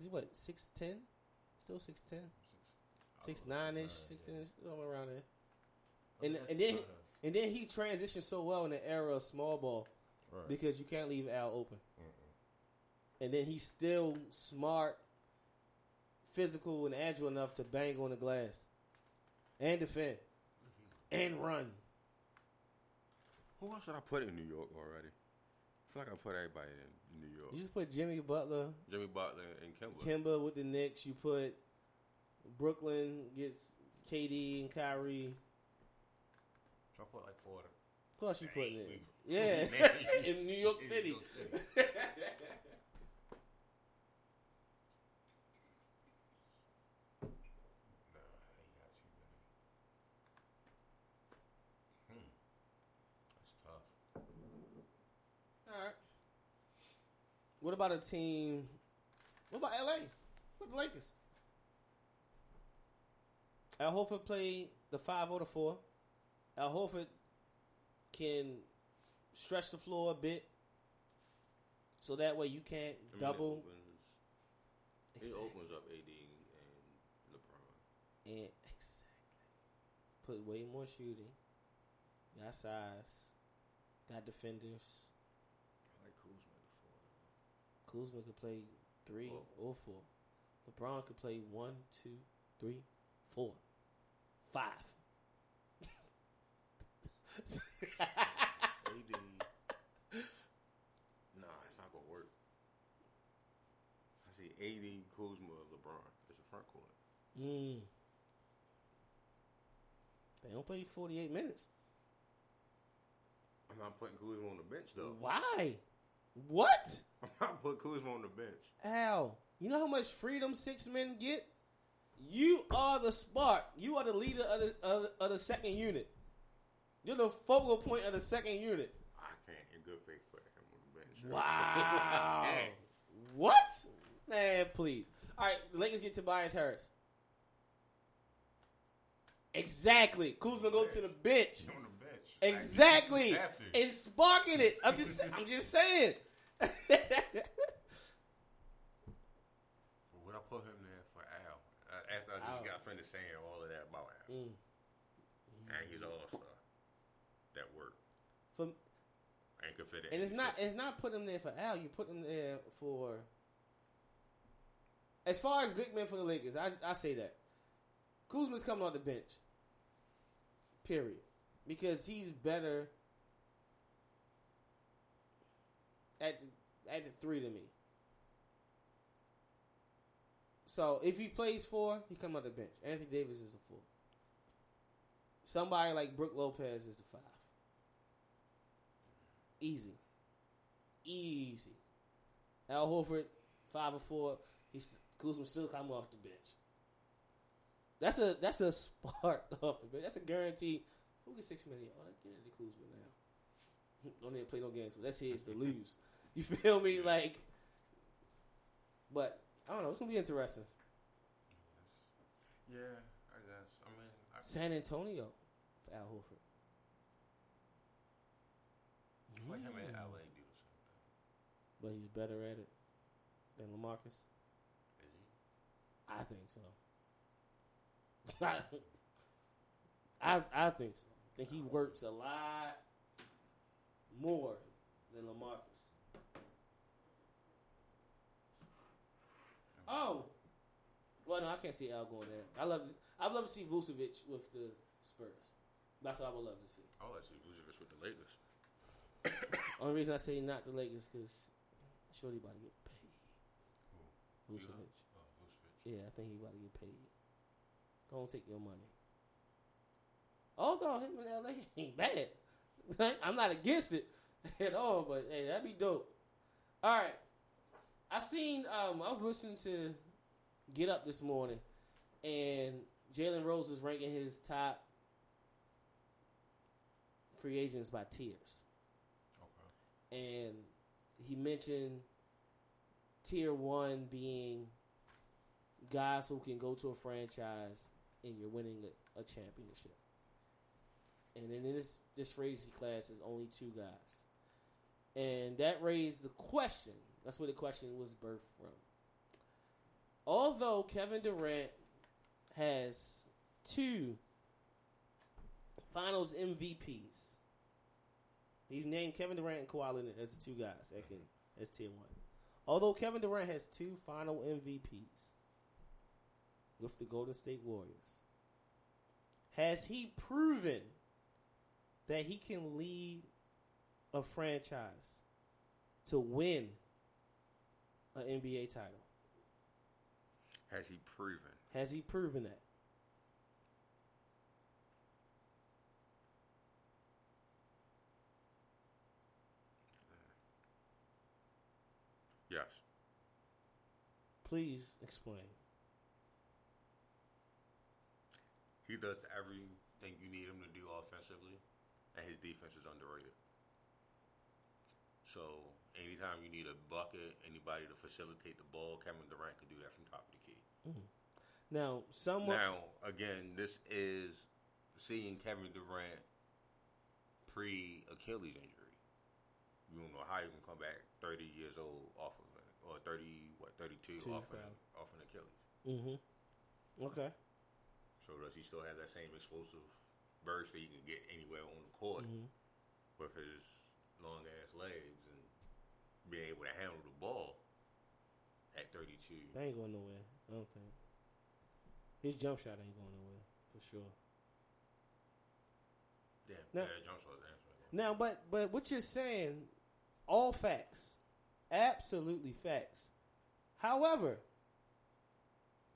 Is he what six ten? Still six ten, six nine ish, six ten ish, somewhere around there. And and then and then he transitioned so well in the era of small ball Right. because you can't leave Al open. And then he's still smart, physical, and agile enough to bang on the glass and defend and run. Who else should I put in New York already? I feel like I put everybody in New York. You just put Jimmy Butler, Jimmy Butler and Kemba. Kemba with the Knicks. You put Brooklyn gets KD and Kyrie. Try to put like four of them. Who else you putting in? we- Yeah, in New York City. New York City. Nah, they got too many. Hmm. That's tough. All right. What about a team? What about LA? What the Lakers? Al Horford played the five oh or the four. Al Horford can stretch the floor a bit, so that way you can't I mean, double. It opens, it opens up AD and LeBron. And exactly. Put way more shooting. Got size. Got defenders. I like Kuzma at the four. though. Kuzma could play three Four. or four. LeBron could play one, two, three, four, five. AD. nah, it's not gonna work. I see AD, Kuzma, LeBron. It's a front court. mm. They don't play 48 minutes. I'm not putting Kuzma on the bench though. Why? What? I'm not putting Kuzma on the bench. Al, you know how much freedom six men get? You are the spark. You are the leader of the, of, of the second unit. You're the focal point of the second unit. I can't, in good faith, put him on the bench. Wow. What? Man, please. All right, the Lakers get Tobias Harris. Exactly. Kuzma goes to the bench. on the bench. Exactly. Like, you have to. And sparking it. I'm just I'm just saying. Would I put him there for Al? Uh, after I just Al. got finished saying all of that about Al. Mm. And he's all star. That worked. For, Ain't could fit it. and it's not system. it's not putting him there for Al. You put him there for as far as big men for the Lakers. I I say that Kuzma's coming off the bench. Period, because he's better at the, three to me. So if he plays four, he come off the bench. Anthony Davis is the four. Somebody like Brook Lopez is the five. Easy. Easy. Al Horford, five or four. He's Kuzma still coming off the bench. That's a that's a spark off the bench. That's a guarantee. Who gets six million? Oh, let's get into Kuzma now. Don't need to play no games. That's his to lose. You feel me? Like, but I don't know. It's gonna be interesting. Yeah, I guess. I mean, I, San Antonio for Al Horford. Like him and LA do the same thing. But he's better at it than Lamarcus. Is he? I think so. I I think so. I think he works a lot more than Lamarcus. Oh, well, no, I can't see Al going there. I love, to, I love to see Vucevic with the Spurs. That's what I would love to see. Oh, let's see Vucevic with the Lakers. Only reason I say not the Lakers because Shorty about to get paid. Who? Vucevic. Oh, Vucevic. Yeah, I think he about to get paid. Go and take your money. Although him in LA ain't bad. I'm not against it at all, but hey, that'd be dope. All right. I seen um I was listening to Get Up this morning and Jalen Rose was ranking his top free agents by tiers. Okay. And he mentioned tier one being guys who can go to a franchise and you're winning a, a championship. And in this this crazy class is only two guys. And that raised the question. That's where the question was birthed from. Although Kevin Durant has two finals MVPs. He's named Kevin Durant and Kawhi Leonard as the two guys that can as tier one. Although Kevin Durant has two final MVPs with the Golden State Warriors, has he proven that he can lead a franchise to win an NBA title? Has he proven? Has he proven that? Yes. Please explain. He does everything you need him to do offensively, and his defense is underrated. So anytime you need a bucket, anybody to facilitate the ball, Kevin Durant could do that from top of the key. Now, someone Now, again, this is seeing Kevin Durant pre Achilles injury. You don't know how you can come back 30 years old off of it, or 30, what, 32 Two, off, an, off an Achilles. Mm-hmm. Okay. So does he still have that same explosive burst that he can get anywhere on the court Mm-hmm. with his long ass legs and being able to handle the ball at 32? That ain't going nowhere. I don't think. His jump shot ain't going nowhere for sure. Damn, Now- yeah, jump shot answer. Now, but but what you're saying, all facts, absolutely facts. However,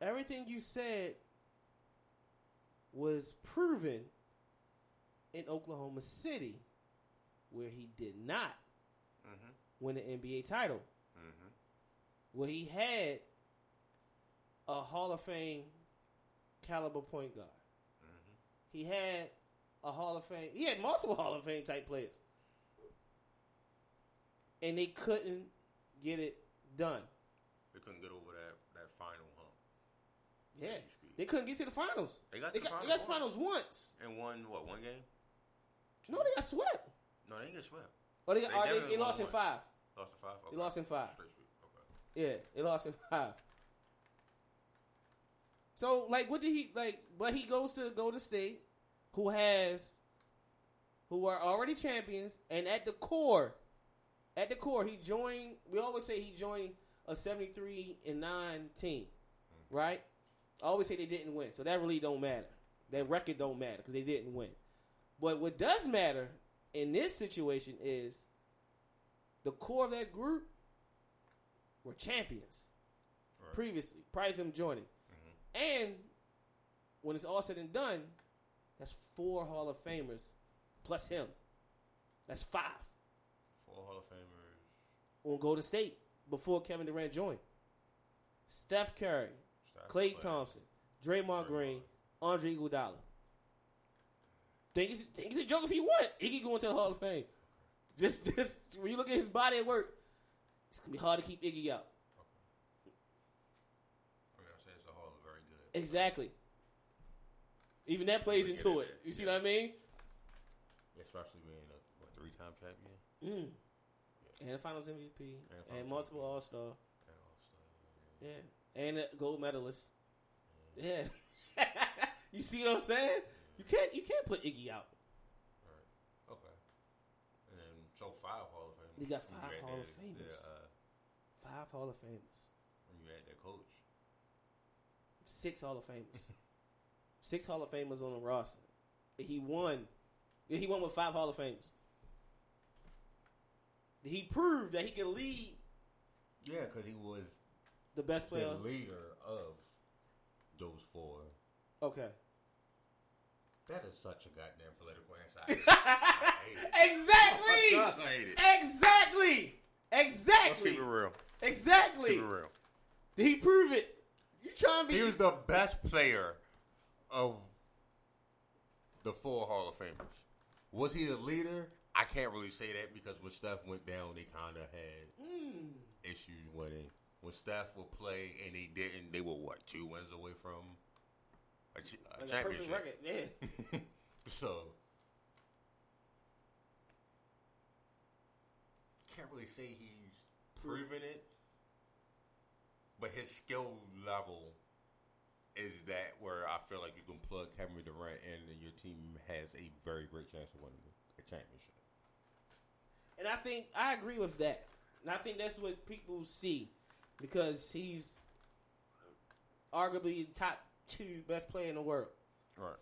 everything you said was proven in Oklahoma City, where he did not. Win an NBA title, Mm-hmm. where he had a Hall of Fame caliber point guard. Mm-hmm. He had a Hall of Fame. He had multiple Hall of Fame type players, and they couldn't get it done. They couldn't get over that, that final hump. Yeah, As you speak. they couldn't get to the finals. They got They the got, they finals got finals once. And won, what, one game? No, they got swept. No, they didn't get swept. Or they, They or they, they lost in five. Lost to five? They lost in five. Straight sweep. Okay. Yeah, they lost in five. So, like, what did he like? But he goes to Golden State, who has, who are already champions, and at the core, at the core, he joined. We always say he joined a seventy-three and nine team, mm-hmm. right? I always say they didn't win, so that really don't matter. That record don't matter because they didn't win. But what does matter in this situation is the core of that group were champions Right. previously, prior to him joining. Mm-hmm. And when it's all said and done, that's four Hall of Famers plus him. That's five Four Hall of Famers. on Golden State before Kevin Durant joined. Steph Curry, Steph Klay. Thompson, Draymond Green, Andre Iguodala. Think it's, think it's a joke if you want. he won. Iggy going to the Hall of Fame. Just, just when you look at his body at work, it's gonna be hard to keep Iggy out. I mean, I say it's a of very good. Exactly. Even that plays into it, it. You see what I mean? Especially being a what, three-time champion. Mm. And the Finals MVP, and, Finals multiple MVP. All Star, And also, yeah, and a gold medalist. Yeah, you see what I'm saying? You can't you can't put Iggy out. Right. Okay. And then so five Hall of Famers. You got five Hall of Famers. the, uh, Five Hall of Famers. when you add that coach. six Hall of Famers, six Hall of Famers on the roster. He won. He won with five Hall of Famers. He proved that he can lead Yeah, because he was the best player. the leader of those four. Okay. That is such a goddamn political answer. I hate it. I hate it. Exactly. Of course I hate it. Exactly. Let's keep it real. Exactly. Keep it real. Did he prove it? You trying to be? He was the best player of the four Hall of Famers. Was he the leader? I can't really say that because when Steph went down, they kind of had Hmm. issues winning. When Steph would play and they didn't, they were what two wins away from a, ch- a championship. perfect record. Yeah. So can't really say he's proven it, but his skill level is that where I feel like you can plug Kevin Durant in and your team has a very great chance of winning a championship. And I think I agree with that. And I think that's what people see because he's arguably the top two best player in the world. Right.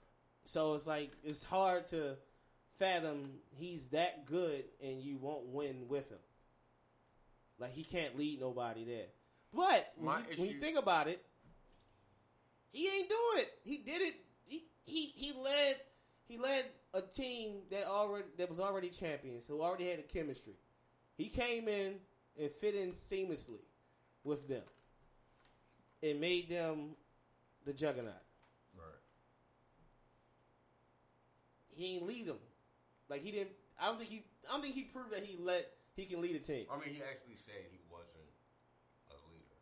So it's like it's hard to fathom he's that good and you won't win with him. Like he can't lead nobody there. But when, you, when you think about it, he ain't do it. He did it. He he he led he led a team that already that was already champions who already had a chemistry. He came in and fit in seamlessly with them. It made them the juggernaut. Right. he ain't lead them. Like he didn't. I don't think he. I don't think he proved that he let he can lead a team. I mean, he actually said he wasn't a leader.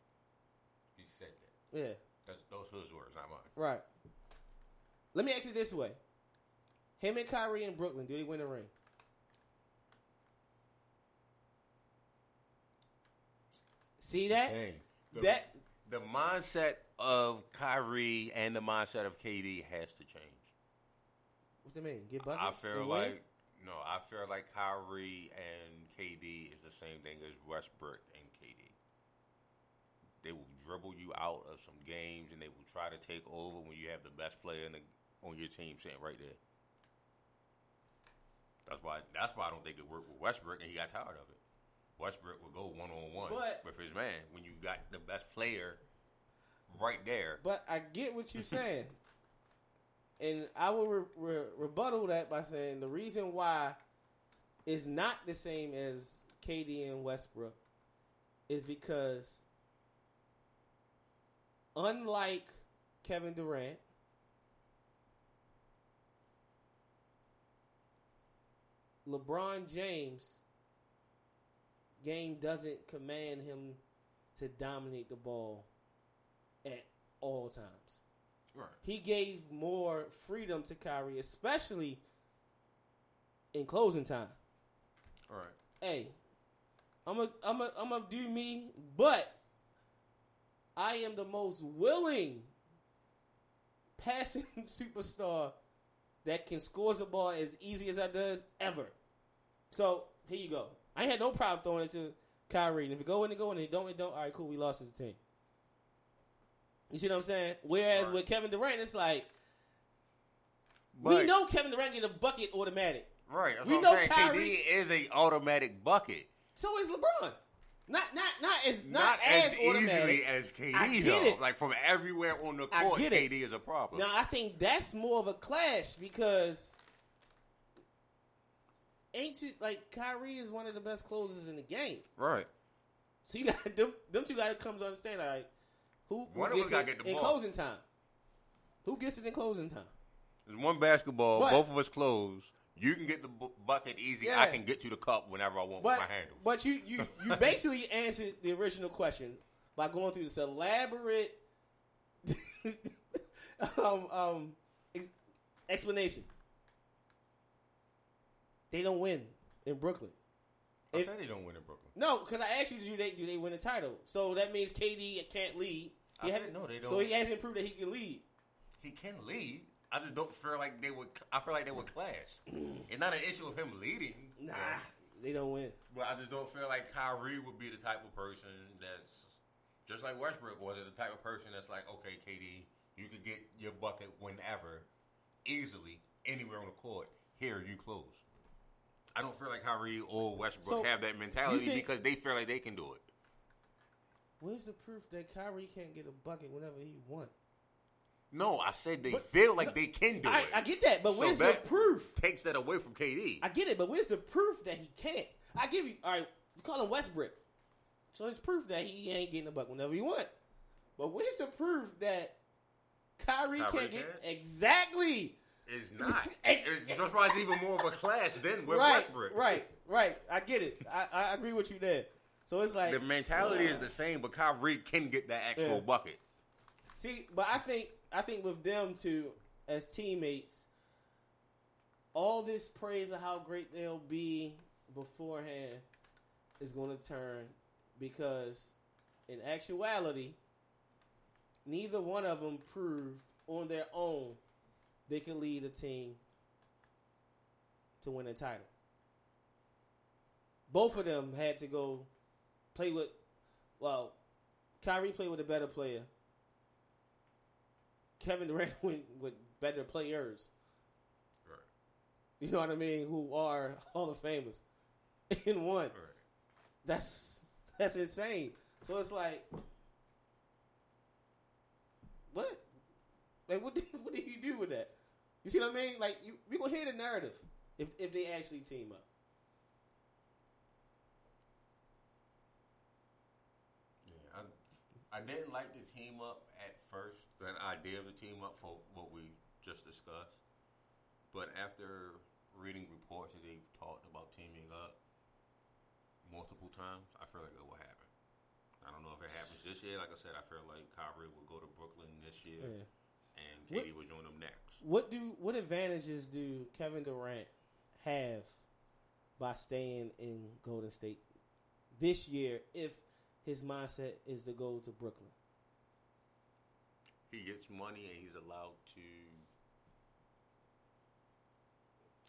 He said that. Yeah, That's those his words, not mine. right. Let me ask you this way: Him and Kyrie in Brooklyn, do they win the ring? See that? Dang. The, That the mindset of Kyrie and the mindset of KD has to change. what do you mean? Get I feel and win? No, I feel like Kyrie and KD is the same thing as Westbrook and KD. They will dribble you out of some games, and they will try to take over when you have the best player in the, on your team sitting right there. That's why. That's why I don't think it worked with Westbrook, and he got tired of it. Westbrook would go one on one with his man when you got the best player right there. But I get what you're saying, and I will re- re- rebuttal that by saying the reason why it's not the same as KD and Westbrook is because, unlike Kevin Durant, LeBron James game doesn't command him to dominate the ball at all times. Right. He gave more freedom to Kyrie, especially in closing time. All right. Hey, I'm a, I'm a, I'm gonna do me, but I am the most willing passing superstar that can score the ball as easy as I does ever. So here you go. I had no problem throwing it to Kyrie. And if it go in, it go in. If it don't, it don't. All right, cool. We lost as a team. You see what I'm saying? Whereas Right. with Kevin Durant, it's like But- we know Kevin Durant get a bucket automatic. Right. That's We what know I'm saying. Kyrie- KD is a automatic bucket. So is LeBron. Not not not as not, Not, as, as, easily as KD I though. it. Like from everywhere on the court, get it. KD is a problem. Now I think that's more of a clash because ain't you like Kyrie is one of the best closers in the game. Right. So you got them them two guys comes come to understand like who, who One of gets us gotta it get the in ball. closing time. Who gets it in closing time? There's one basketball. But- both of us close. You can get the bu- bucket easy. Yeah. I can get you the cup whenever I want But with my handles. but you you you basically answered the original question by going through this elaborate um um ex- explanation. They don't win in Brooklyn. I if- said they don't win in Brooklyn. No, because I asked you, do they do they win a title? So that means KD can't lead. I He said no, they So don't. So he hasn't proved that he can lead. He can lead. I just don't feel like they would. I feel like they would clash. it's not an issue of him leading. Nah, Yeah. they don't win. But I just don't feel like Kyrie would be the type of person that's just like Westbrook was. It the type of person that's like, okay, KD, You could get your bucket whenever, easily, anywhere on the court. Here, you close. I don't feel like Kyrie or Westbrook So, have that mentality think- because they feel like they can do it. Where's the proof that Kyrie can't get a bucket whenever he wants? No, I said they But- feel like no, they can do I, it. I get that, but So where's that the proof? Takes that away from KD. I get it, but where's the proof that he can't? I give you all right. You call him Westbrook, so it's proof that he ain't getting a buck whenever he want. But where's the proof that Kyrie, Kyrie can't get exactly? It's not. It's why it's even more of a clash than with right, Westbrook. right, right. I get it. I, I agree with you there. So it's like The mentality is the same, but Kyrie can get that actual Yeah. bucket. See, but I think I think with them two as teammates, all this praise of how great they'll be beforehand is going to turn because, in actuality, neither one of them proved on their own they can lead a team to win a title. Both of them had to go play with, well, Kyrie played with a better player. Kevin Durant went with better players. Right. You know what I mean? Who are Hall of Famers in one. Right. That's that's insane. So it's like, what? Like, what? Do, what do you do with that? You see what I mean? Like, you, we gonna hear the narrative if if they actually team up. Yeah, I, I didn't like the team up at first, that idea of the team up for what we just discussed. But after reading reports that they've talked about teaming up multiple times, I feel like it will happen. I don't know if it happens this year. Like I said, I feel like Kyrie will go to Brooklyn this year, Yeah. and KD will join them next. What do what advantages do Kevin Durant have by staying in Golden State this year if his mindset is to go to Brooklyn? He gets money, and he's allowed to.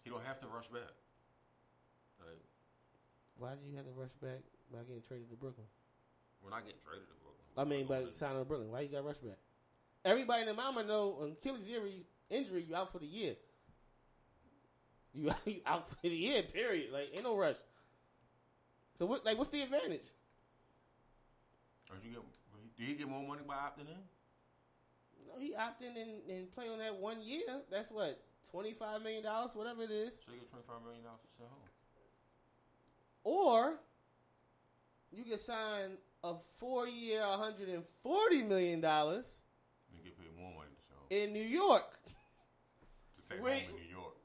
He don't have to rush back. Like Why do you have to rush back by getting traded to Brooklyn? we're not getting traded to Brooklyn. I mean, by signing to Brooklyn, why you got to rush back? Everybody in the mama know on Achilles injury, injury, you out for the year. You, you out for the year, period. Like ain't no rush. So what? Like, what's the advantage? Or you get, do you get more money by opting in? No, he opted in and, play on that one year. That's what twenty five million dollars, whatever it is. So you get twenty five million dollars to sell home. Or you can sign a four year, one hundred and forty million dollars And get paid more money to sell home. in New York, to stay wait. home in New York.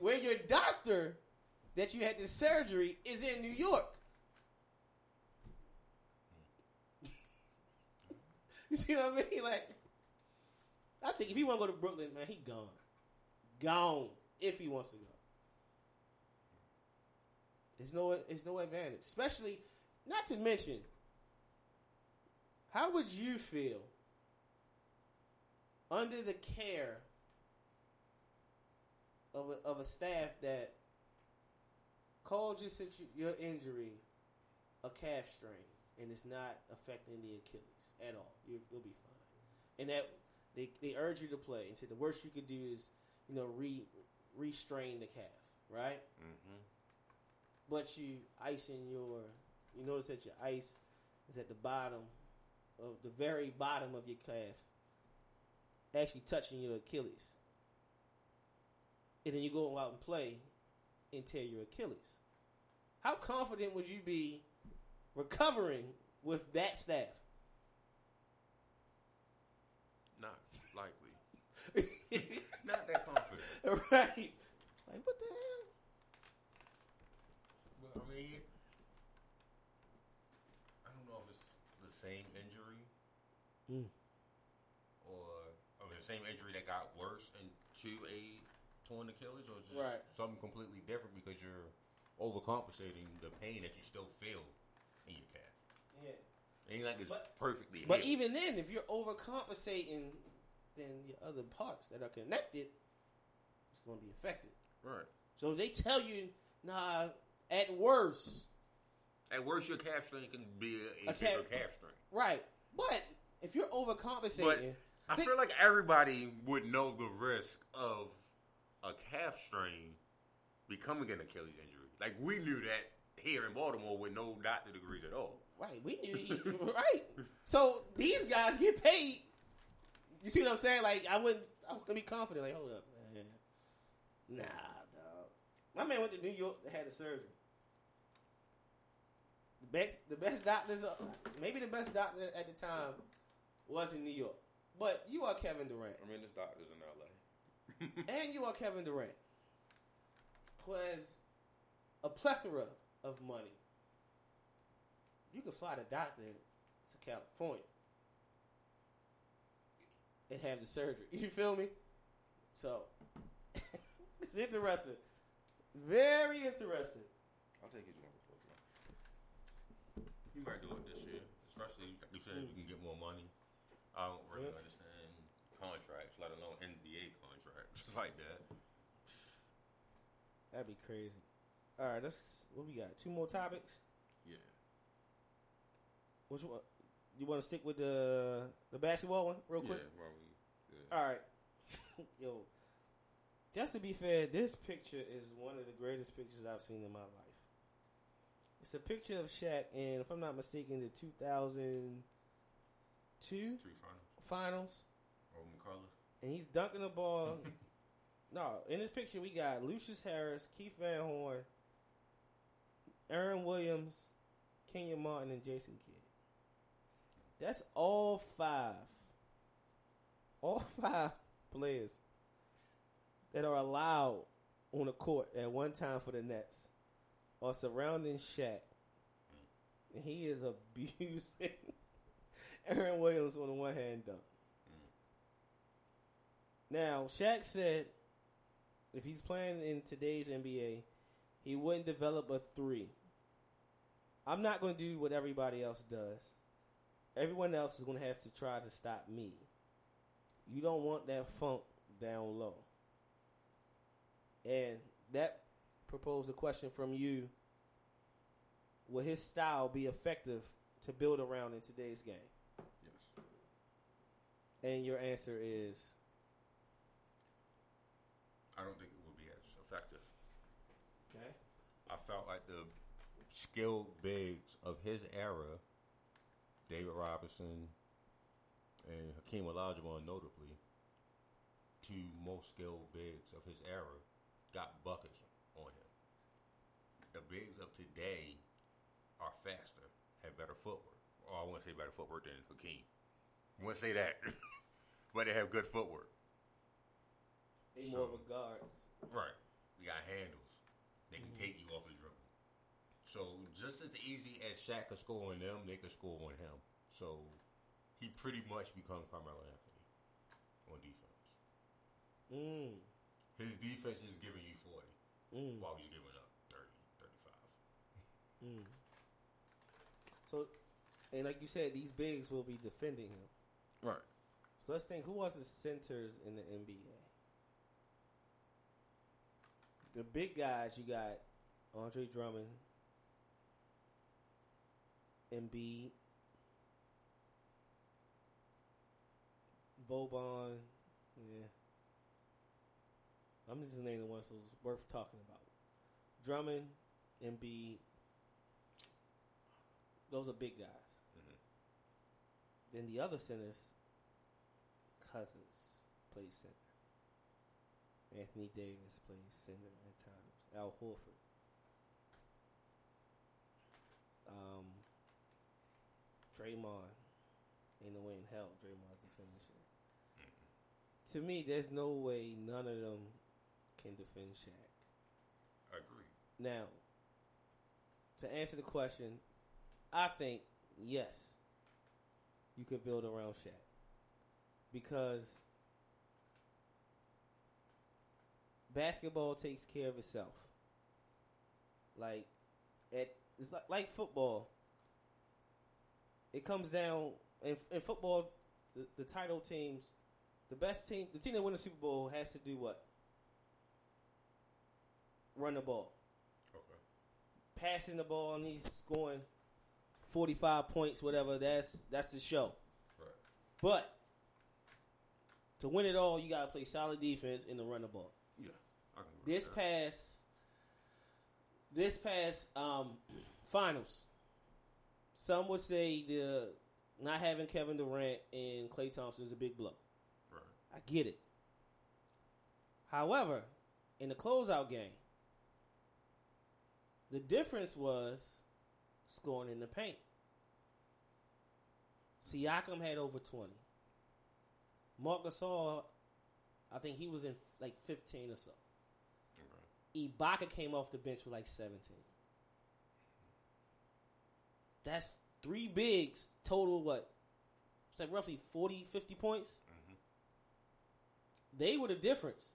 where your doctor that you had the surgery is in New York. you see what I mean? Like, I think if he want to go to Brooklyn, man, he gone, gone. If he wants to go, there's no, there's no advantage. Especially, not to mention, how would you feel under the care of a, of a staff that called your situ- your injury a calf strain and it's not affecting the Achilles at all. You, you'll be fine. And that they they urge you to play and say the worst you could do is you know re restrain the calf, right? Mm-hmm. But you icing your you notice that your ice is at the bottom of the very bottom of your calf, actually touching your Achilles and then you go out and play and tear your Achilles. How confident would you be recovering with that staff? Not likely. Not that confident. right? Like what the hell? But I mean, I don't know if it's the same injury Mm. or I mean the same injury that got worse into a torn Achilles, or just Right. something completely different because you're overcompensating the pain that you still feel in your calf. Yeah. It ain't like it's But- perfectly. But healed. even then, if you're overcompensating, then your other parts that are connected, going to be affected. right. So if they tell you, nah, at worst, At worst, your calf strain can be a, a, calf- calf strain. right. But if you're overcompensating, I Think- feel like everybody would know the risk of a calf strain becoming an Achilles injury. Like we knew that here in Baltimore with no doctor degrees at all. Right, we knew he, right. So these guys get paid. You see what I'm saying? Like I wouldn't, I wouldn't be confident. Like, hold up, man. Nah, dog. My man went to New York to have the surgery. The best, the best doctors, uh, maybe the best doctor at the time was in New York. But you are Kevin Durant, I mean, this doctor's in L.A. and you are Kevin Durant, who has a plethora of money. You could fly the doctor to California and have the surgery. You feel me? So it's interesting, very interesting. I'll take his number for you. You might do it this year, especially like you said you can get more money. I don't really Yeah. understand contracts, let alone NBA contracts like that. That'd be crazy. All right, let's. What we got? Two more topics. Yeah. Which one? You want to stick with the the basketball one real quick? Yeah, well, we, yeah. All right. Yo, just to be fair, this picture is one of the greatest pictures I've seen in my life. It's a picture of Shaq in, if I'm not mistaken, the 2002 Three finals. finals, Over McCullough. and he's dunking the ball. no, in this picture we got Lucius Harris, Keith Van Horn, Aaron Williams, Kenyon Martin, and Jason Kidd. That's all five. All five players that are allowed on the court at one time for the Nets are surrounding Shaq. And he is abusing Aaron Williams on the one hand dunk. Now, Shaq said if he's playing in today's NBA, he wouldn't develop a three. I'm not going to do what everybody else does. Everyone else is going to have to try to stop me. You don't want that funk down low. And that proposed a question from you. Will his style be effective to build around in today's game? Yes. And your answer is I don't think it would be as effective. okay. I felt like the skilled bigs of his era, David Robinson and Hakeem Olajuwon notably, two most skilled bigs of his era, got buckets on him. The bigs of today are faster, have better footwork. Or I wouldn't say better footwork than Hakeem. I wouldn't say that. but they have good footwork. They So- more of a guards. Right. We got handles. They can take you off the dribble. So just as easy as Shaq could score on them, they could score on him. So he pretty much becomes Carmelo Anthony on defense. Mm. His defense is giving you 40 Mm. while he's giving up 30, 35. So, and like you said, these bigs will be defending him. Right. So let's think: who was the centers in the NBA? The big guys you got: Andre Drummond, Embiid, Boban. Yeah, I'm just naming the ones that's worth talking about. Drummond, Embiid. Those are big guys. Then the other centers, Cousins plays center. Anthony Davis plays center at times. Al Horford. Um, Draymond. Ain't no way in hell Draymond's the finisher. To me, there's no way none of them can defend Shaq. I agree. Now, to answer the question, I think yes, you could build around Shaq because basketball takes care of itself. Like, it, it's like, like football. It comes down in, in football. The, the title teams, the best team, the team that wins the Super Bowl has to do what? Run the ball Okay. passing the ball and he's scoring 45 points, whatever, that's that's the show. Right. But To win it all, you got to play solid defense and to run the ball. Yeah. I can This that. past, this past um, finals, some would say the not having Kevin Durant and Klay Thompson is a big blow. Right. I get it. However, in the closeout game, the difference was scoring in the paint. Siakam had over 20. Marc Gasol, I think he was in like 15 or so. Okay. Ibaka came off the bench for like 17. That's three bigs total what? It's like roughly 40, 50 points. Mm-hmm. They were the difference.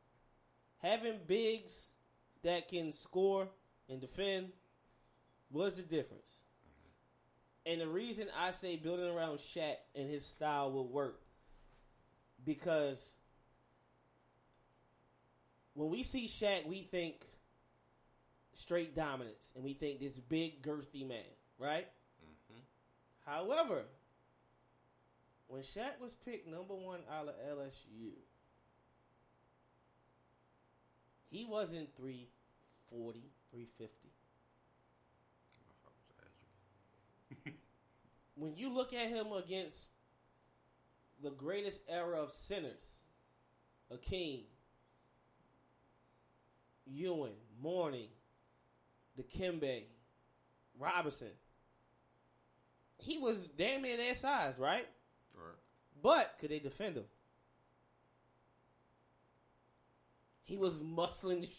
Having bigs that can score and defend was the difference. Mm-hmm. And the reason I say building around Shaq and his style will work because when we see Shaq, we think straight dominance, and we think this big, girthy man, right? Mm-hmm. However, when Shaq was picked number one out of LSU, he wasn't 340, 350. When you look at him against the greatest era of centers, Hakeem, Ewing, Mourning, Dikembe, Robinson, he was damn near their size, right? Right. But could they defend him? He was muscling.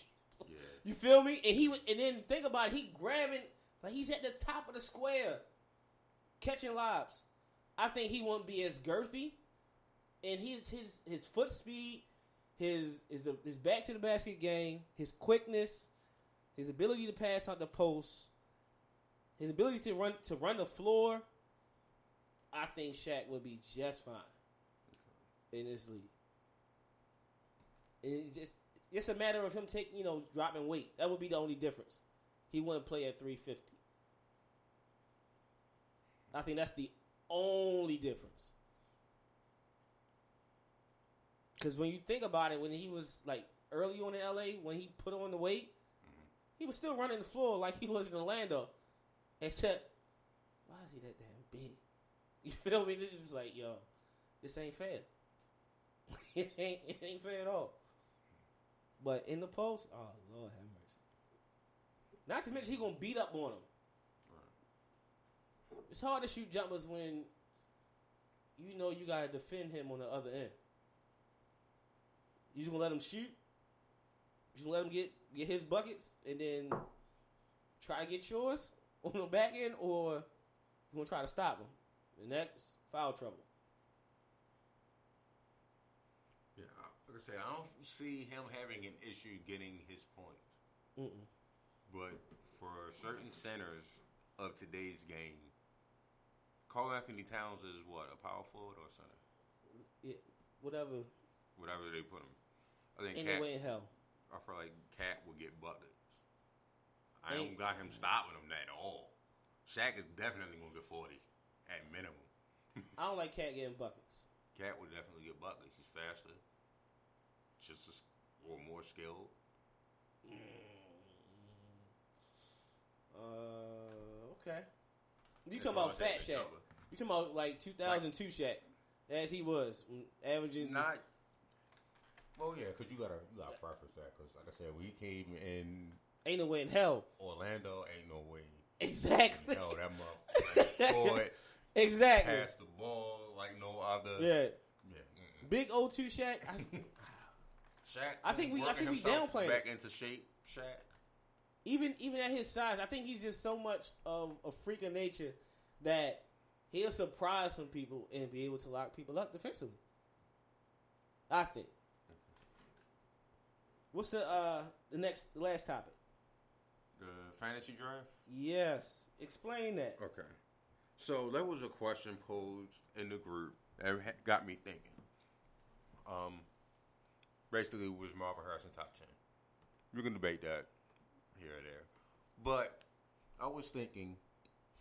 You feel me? And he and then think about it, he grabbing like he's at the top of the square, catching lobs. I think he won't be as girthy, and his his his foot speed, his his his back to the basket game, his quickness, his ability to pass out the post, his ability to run to run the floor. I think Shaq would be just fine in this league. It's just it's a matter of him taking you know dropping weight. That would be the only difference. He wouldn't play at three fifty. I think that's the only difference. Because when you think about it, when he was like early on in LA, when he put on the weight, he was still running the floor like he was in Orlando. Except, why is he that damn big? You feel me? This is like, yo, this ain't fair. it ain't it ain't fair at all. But in the post, oh Lord have mercy. Not to mention he gonna beat up on him. It's hard to shoot jumpers when you know you gotta defend him on the other end. You just gonna let him shoot? You just gonna let him get get his buckets and then try to get yours on the back end, or you gonna try to stop him? And that's foul trouble. Yeah. Like I said, I don't see him having an issue getting his points. Mm-mm. But for certain centers of today's game, Karl-Anthony Towns is what a power forward or center, Yeah, whatever. whatever they put him. I think Any KAT, way in hell. I feel like KAT will get buckets. I Ain't- don't got him stopping him at all. Shaq is definitely gonna get forty at minimum. I don't like KAT getting buckets. KAT will definitely get buckets. He's faster, just as, or more skilled. Uh, okay. You talking about Fat Shaq? number. You talking about like 2002 Shaq, as he was mm, averaging? Not Well, yeah, because you gotta you gotta preface that because, like I said, we came in Ain't no way in hell. Orlando, ain't no way. Exactly. Hell, that motherfucker exactly. pass the ball like no other. Yeah. yeah, mm-mm. Big O2 Shaq. I, Shaq. I think we- I think we himself downplaying back into shape. Shaq. even even at his size, I think he's just so much of a freak of nature that he'll surprise some people and be able to lock people up defensively. I think. What's the uh the next the last topic? The fantasy draft. Yes, explain that. Okay. So there was a question posed in the group that got me thinking. Um, basically, was Marvin Harrison top ten? You can debate that here or there, but I was thinking,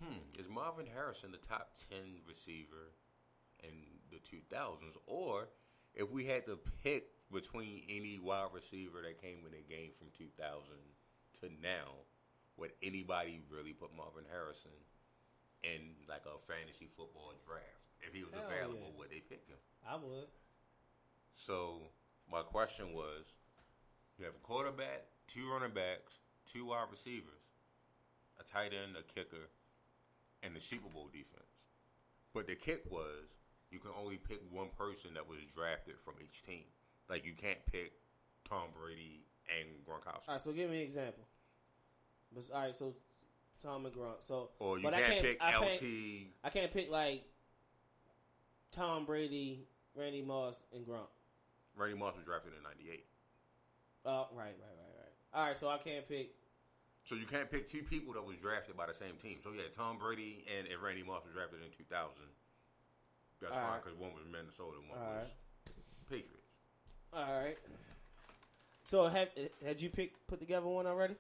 hmm, is Marvin Harrison the top ten receiver in the two thousands, or if we had to pick between any wide receiver that came in the game from 2000 to now, would anybody really put Marvin Harrison in like a fantasy football draft? If he was Hell available, yeah. would they pick him? I would. So my question was, you have a quarterback, two running backs, two wide receivers, a tight end, a kicker, and the Super Bowl defense. But the kick was you can only pick one person that was drafted from each team. Like you can't pick Tom Brady and Gronkowski. All right, so give me an example. But, all right, so Tom and Gronk. So, Or you but can't, I can't pick I LT. Can't, I can't pick like Tom Brady, Randy Moss, and Gronk. Randy Moss was drafted in '98. Oh, right, right, right, right. All right, so I can't pick. So you can't pick two people that was drafted by the same team. So yeah, Tom Brady and if Randy Moss was drafted in 2000, that's All fine right. because one was Minnesota, and one All was Patriots. All right. So have had you picked put together one already?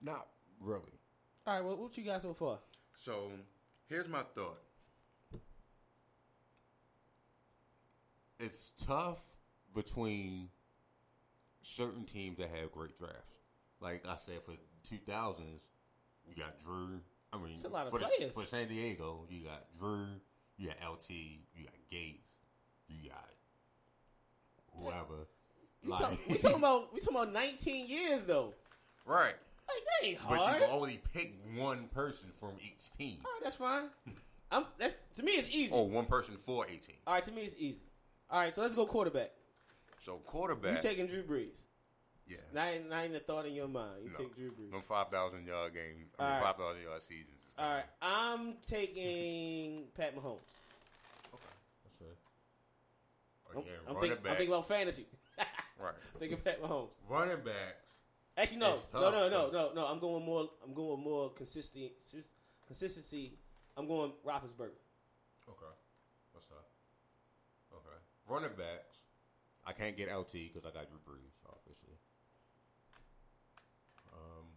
Not really. All right, what what you got so far? So here's my thought. It's tough between certain teams that have great drafts. Like I said, for 2000s, you got Drew. I mean, It's a lot of for, the- for San Diego, you got Drew, you got LT, you got Gates, you got whoever. Like- talk, we talking about we talking about 19 years though. right. Like that ain't hard. But you can only pick one person from each team. All right, that's fine. I'm that's to me it's easy. Or one person for team. All right, to me it's easy. All right, so let's go quarterback. So quarterback. You taking Drew Brees? yeah. Not, not even a thought in your mind. You No. take Drew Brees. Them 5,000 yard game. I All mean, right. 5,000 yard seasons. All right. I'm taking Pat Mahomes. I'm, Again, I'm, running think, back. I'm thinking about fantasy. right. thinking Pat Mahomes. Running backs. Actually, no, no, no, no, no, 'cause- no, no. I'm going more. I'm going more consistent. Consistency. I'm going Roethlisberger. Okay. What's up? Okay. Running backs. I can't get LT because I got Drew Brees, obviously. Um,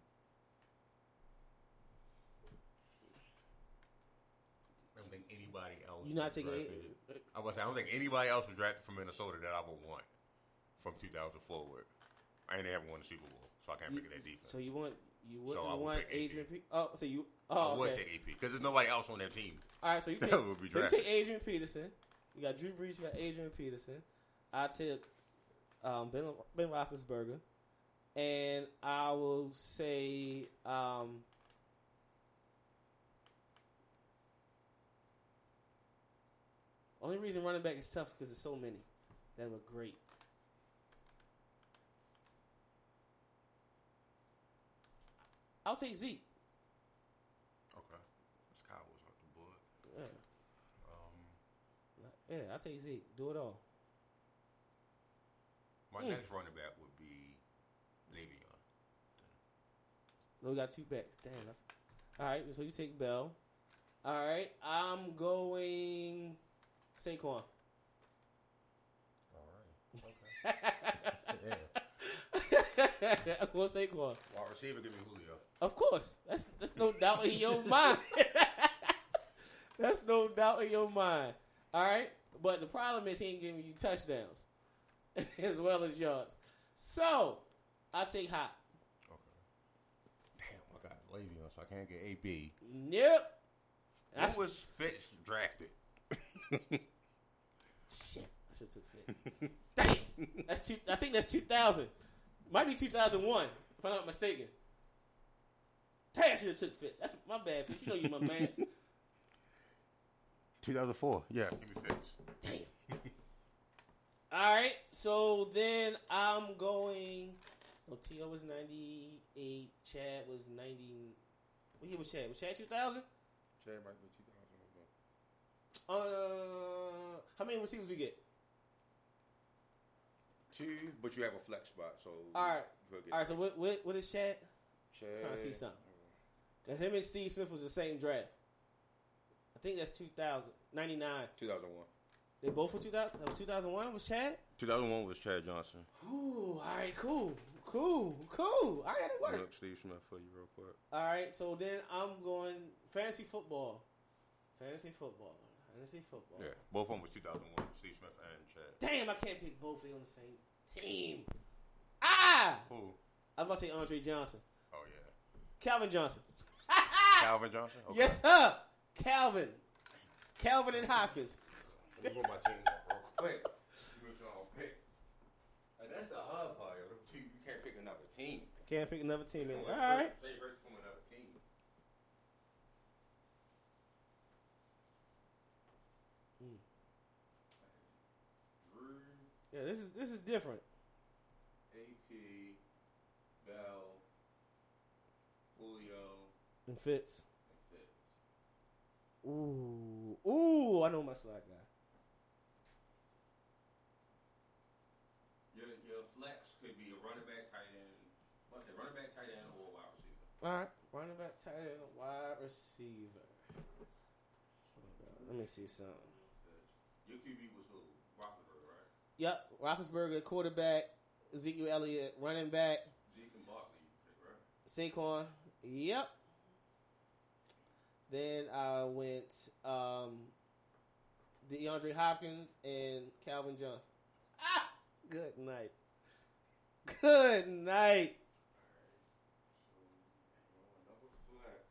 I don't think anybody else. You're not was taking. drafted. I was. I don't think anybody else was drafted from Minnesota that I would want from 2000 forward. I ain't ever won the Super Bowl, so I can't You, pick that defense. so you want you wouldn't So would want Adrian? Pe- oh, so you? Oh, I would okay. take AP because there's nobody else on that team. All right, so you take, so you take Adrian Peterson. You got Drew Brees. You got Adrian Peterson. I took um, Ben Ben Roethlisberger, and I will say um, only reason running back is tough because there's so many that were great. I'll take Zeke. Okay. This Cowboys off the board. Yeah, Um, yeah, I'll take Zeke. Do it all. my Mm. next running back would be Le'Veon. No, we got two backs. Damn. I- All right, so you take Bell. All right, I'm going Saquon. All right. yeah. I'm going Saquon. Wide receiver, give me Julio. Of course, that's that's no doubt in your mind. that's no doubt in your mind. All right, but the problem is he ain't giving you touchdowns as well as yards. So I take Hot. Okay. Damn, I got Le'Veon, so I can't get AB. Yep. That's When was Fitz drafted? Shit, I should have took Fitz. Damn, that's two. I think that's two thousand. Might be two thousand one, if I'm not mistaken. Hey, I should have took Fitz. That's my bad, Fitz. You know you my man. 2004. Yeah. Give me Fitz. Damn. All right, so then I'm going. Oh, T.O. was ninety eight. Chad was ninety. What year was Chad? Was Chad two thousand? Chad might be 2001. Uh, how many receivers we get? Two, but you have a flex spot, so All right. you'll get All right, so what what, what is Chad? Chad. trying to see something. Because him and Steve Smith was the same draft. I think that's 2000, 99. 2001. They both were 2000. That was 2001. Was Chad? 2001 was Chad Johnson. Ooh, all right, cool, cool, cool. I got it work. Look, Steve Smith for you real quick. All right, so then I'm going fantasy football. Fantasy football. didn't football. Yeah, both of them was 2001. Steve Smith and Chad. Damn, I can't pick both of them on the same team. Ah! Who? I was about to say Andre Johnson. Oh yeah, Calvin Johnson. Calvin Johnson. Okay. Yes, sir. Calvin. Calvin and Hopkins. Let me put my team up real quick. Which one I'll pick. Like, that's the hard part, yo. You you can't pick another team. Can't pick another team All a- Favorite from another team. Drew, Yeah, this is this is different. AP, Bell, Julio, and Fitz. Ooh, ooh, I know my slot guy. Your, your flex could be a running back, tight end. What's it? Running back, tight end, or wide receiver. All right, running back, tight end, wide receiver. Let me see something. Your QB was who? Roethlisberger, right? Yep, Roethlisberger, quarterback. Ezekiel Elliott, running back. Zeke and Barkley, you pick, right? Saquon. Yep. Then I went um, DeAndre Hopkins and Calvin Johnson. Ah! Good night. Good night. Another flex.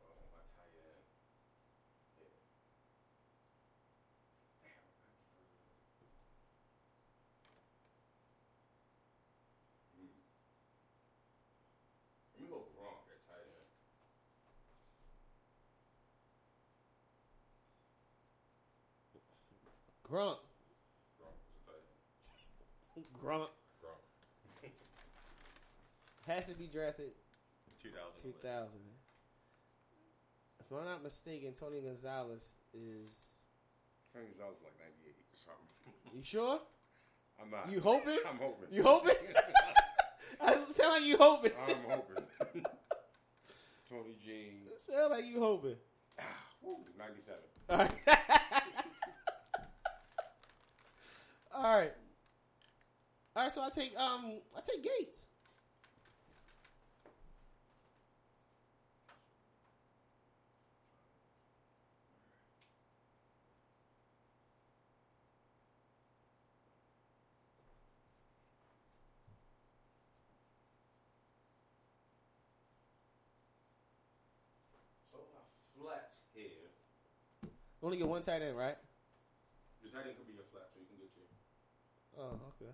Oh, my tight end. Yeah. Damn, Hmm. Let me go Gronk at tight end. Grunt. Gronk was a tight end. Gronk has to be drafted 2000. 2000. If I'm not mistaken, Tony Gonzalez is. I think that like 98 or something. You sure? I'm not. You hoping? I'm hoping. You hoping? I sound like you hoping. I'm hoping. Tony G. sound like you hoping. Ah, woo, 97. All right. All right. All right. So I take um I take Gates. So my flex here. Only get one tight end, right? Your tight end could be your flex, so you can get you. Oh, okay.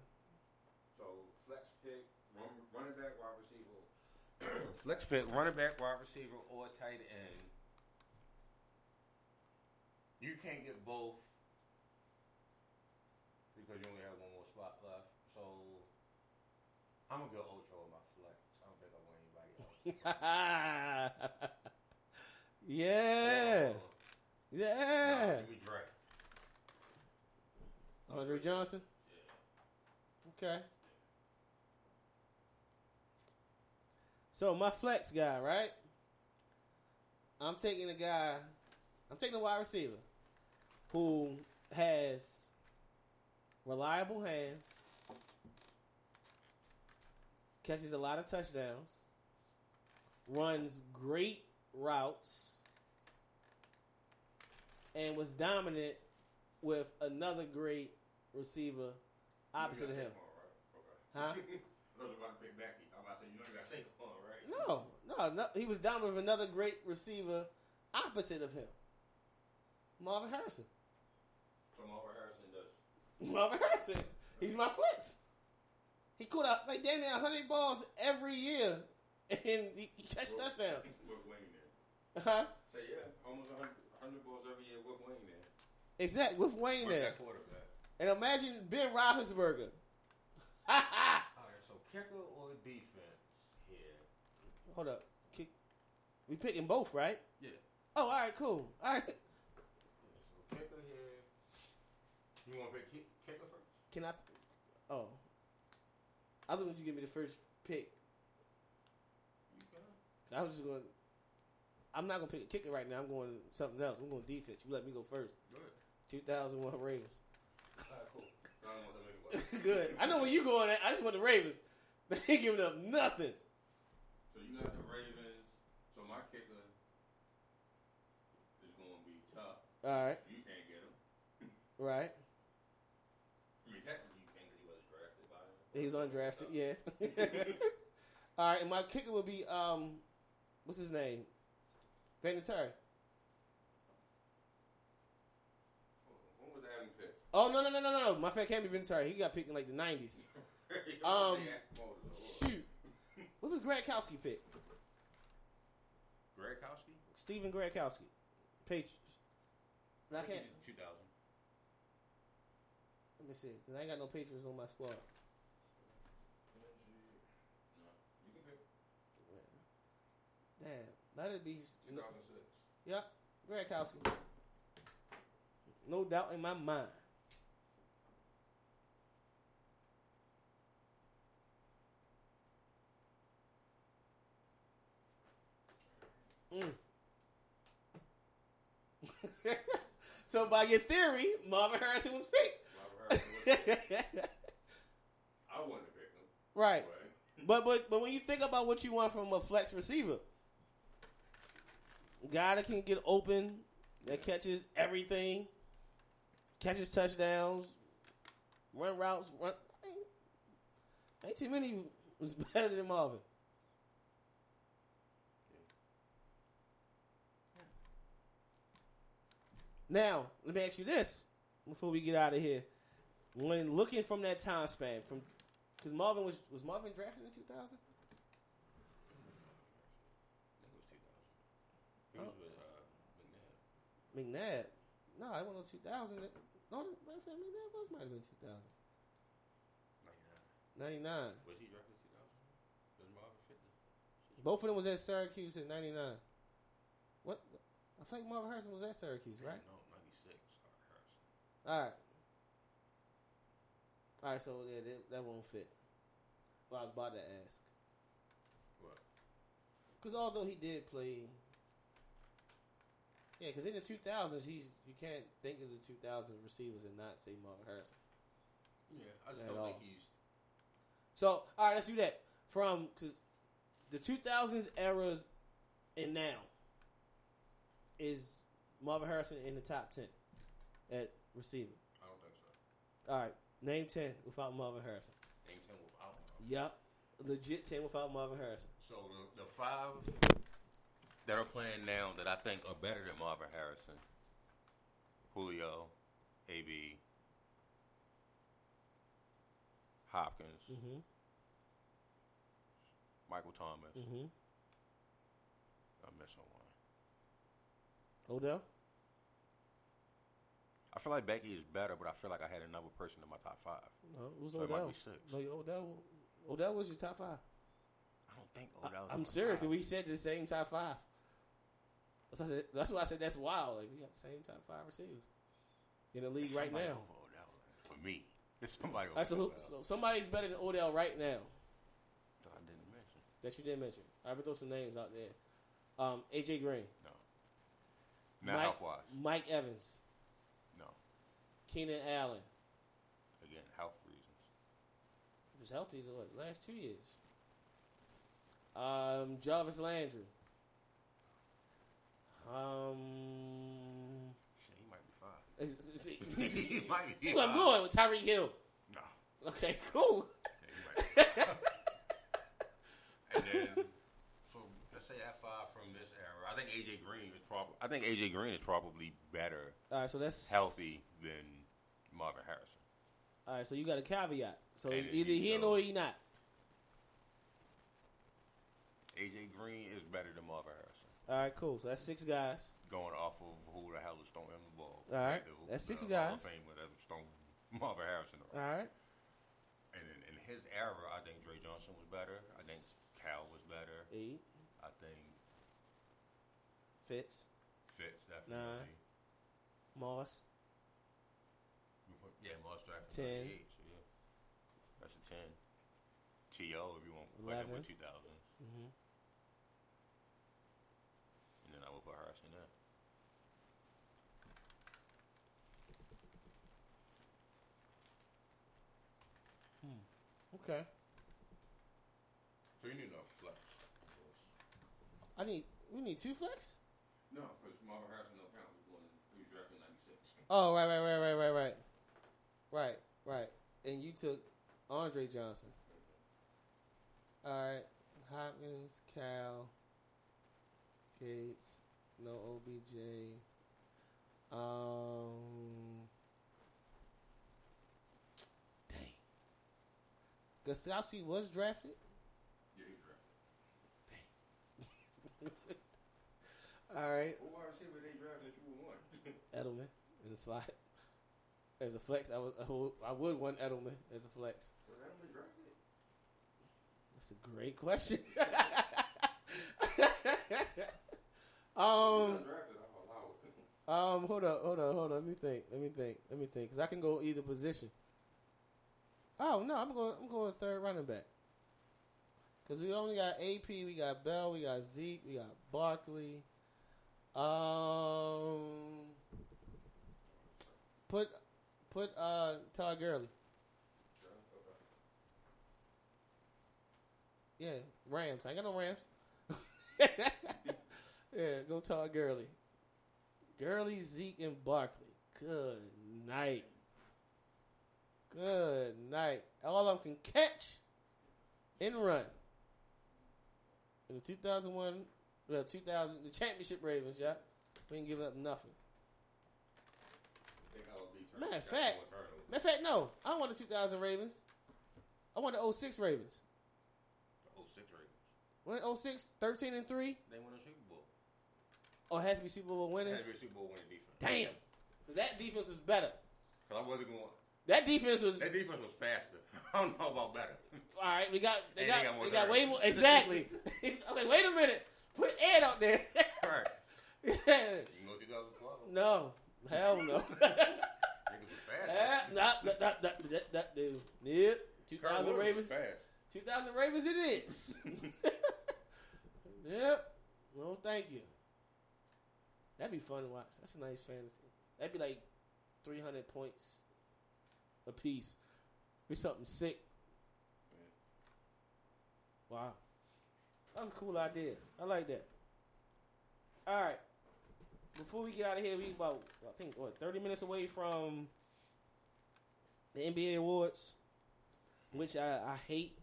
So flex pick, run, running back, wide receiver. flex pick, running back, wide receiver, or tight end. You can't get both because you only have one more spot left. So I'm gonna go Ocho in my flex. I don't think I want anybody else. yeah. Yeah. give. Andre Johnson. Okay. So my flex guy, right? I'm taking a guy. I'm taking a wide receiver who has reliable hands, catches a lot of touchdowns, runs great routes, and was dominant with another great receiver opposite of him. Huh? I was about to pick Becky. I'm about to say, you know you got Saquon, right? No, no, no. He was down with another great receiver opposite of him. Marvin Harrison. So Marvin Harrison does. Marvin Harrison. He's my flex. He caught up like damn near 100 balls every year, and he, he catch touchdowns. With Wayne there. Huh? Say yeah, almost 100, 100 balls every year with Wayne there. Exactly with Wayne there. And imagine Ben Roethlisberger. All right, so kicker or defense here? Hold up. Kick. We picking both, right? Yeah. Oh, all right, cool. All right. Yeah, So kicker here. You want to pick kick, kicker first? Can I? Oh, I thought you give me the first pick. You can. I was just going. I'm not gonna pick a kicker right now. I'm going something else. I'm going defense. You let me go first. Go ahead. 2001 Ravens. All right, cool. I don't want them anyway. Good. I know where you going at. I just want the Ravens. They ain't giving up nothing. So you got the Ravens. So my kicker is going to be tough. All right, You can't get him. right. I mean, technically you can't because he wasn't drafted by him. He was undrafted. Yeah. All right, and my kicker will be um, what's his name? Vinatieri. When was Adam picked? Oh no no no no no! My friend can't be Vinatieri. He got picked in like the nineties. Um, Shoot, what was Gradkowski picked? Gregkowski? Stephen Gradkowski, Patriots. I can't. 2000. Let me see, cause I ain't got no Patriots on my squad. You can pick Damn, that'd be. 2006. Yep, Gradkowski. No doubt in my mind. Mm. so by your theory, Marvin Harrison was picked. Robert Harrison. I wouldn't have picked him. right. But But but but when you think about what you want from a flex receiver, guy that can get open, that catches everything, catches touchdowns, run routes, run. Ain't, ain't too many was better than Marvin. Now let me ask you this before we get out of here. When looking from that time span, from because Marvin was was Marvin drafted in two thousand. I think it was 2000. He was with uh, McNabb. McNabb. No, I went on 2000. No, fact, McNabb was might have been 2000. 99. 99. Was he drafted 2000? Was Marvin fit? Both of them was at Syracuse in 99. What? I think Marvin Harrison was at Syracuse, right? No, 96. Harrison. All right. All right, so yeah, that, that won't fit. Well, I was about to ask. What? Because although he did play. Yeah, because in the 2000s, he's you can't think of the 2000 receivers and not say Marvin Harrison. Yeah, I just At don't all. think he's. So, all right, let's do that. From because the 2000s eras and now is Marvin Harrison in the top 10 at receiver. I don't think so. All right, name 10 without Marvin Harrison. Name 10 without Marvin. Yep, legit 10 without Marvin Harrison. So the, the five that are playing now that I think are better than Marvin Harrison Julio, AB, Hopkins, Mm-hmm. Michael Thomas. Mm-hmm. I'm missing one. Odell. I feel like Becky is better, but I feel like I had another person in my top five. No, it was So it might Odell. be six. No, Odell. Odell was your top five. I don't think I, Odell's I'm serious. We said the same top five. That's why I said. That's why I said that's wild. Like we got the same top five receivers in the league It's right now. over Odell for me. It's somebody over right, so, who, so somebody's better than Odell right now that I didn't mention. that you didn't mention. I will throw some names out there. Um, AJ Green, No. Not Mike. Mike Evans. Keenan Allen. Again, health reasons. He was healthy the last two years. Um, Jarvis Landry. Um, Shit, he might be five. see, He see, might be see where I'm going with Tyreek Hill. No. Okay, cool. Yeah, he might be five. and then, so let's say that five from this era. I think AJ Green is probably. I think AJ Green is probably better All right, so that's healthy than Marvin Harrison. All right, so you got a caveat. So either he in or he not. AJ Green is better than Marvin Harrison. All right, cool. So that's six guys. Going off of who the hell is throwing the ball. All right, The- that's six Hall of guys. Famer that's throwing Marvin Harrison All right. And in, in his era, I think Dre Johnson was better. I think Cal was better. Eight. I think Fitz. Fitz definitely. Moss. We put- Yeah, Moss drafted Ten. 98, so yeah. That's a 10. T.O. if you want to play him with 2000s. Mm-hmm. And then I would put Harrison in there. Okay. So you need a flex. I need. We need two flex. No, because Marvin Harrison no count. He's going. He's drafting Oh, right, right, right, right, right, right, right, right. And you took Andre Johnson. All right, Hopkins, Cal, Gates, no OBJ. Um, dang. Gostkowski was drafted. Yeah, he drafted. All right, Who wide receiver they drafted that you want? Edelman in the slot as a flex. I was I would, want Edelman as a flex. Was Edelman drafted? That's a great question. um, Not drafted. I'm allowed. um, hold up, hold up, hold up. Let me think. Let me think. Let me think. Because I can go either position. Oh no, I'm going. I'm going third running back. Because we only got AP, we got Bell, we got Zeke, we got Barkley. Um, put put uh Todd Gurley. Yeah, Rams. I ain't got no Rams. yeah, go Todd Gurley. Gurley, Zeke, and Barkley. Good night. Good night. All of them can catch and run. In the 2001, well, 2000, the championship Ravens, yeah. We ain't giving up nothing. I think I would be turning- Matter of fact, matter of fact, no. I don't want the 2000 Ravens. I want the 06 Ravens. The Oh, six Ravens. When 06, 13 and 3? They won a Super Bowl. Oh, it has to be Super Bowl winning? has to be a Super Bowl winning defense. Damn. That defense was better. Because I wasn't going. That defense was That defense was faster. I don't know about better. all right. We got they And got they got more they got way more exactly. okay, wait a minute. Put Ed out there. right. Yeah. You can go 2012. no, hell no. Fast. Not that that that that that dude. Yep. Two Kurt thousand Warner Ravens. fast. Two thousand Ravens. It is. yep. No, thank you. That'd be fun to watch. That's a nice fantasy. That'd be like three hundred points a piece. Be something sick. Wow. That's a cool idea. I like that. All right. Before we get out of here, we about I think what thirty minutes away from the NBA awards, which I, I hate.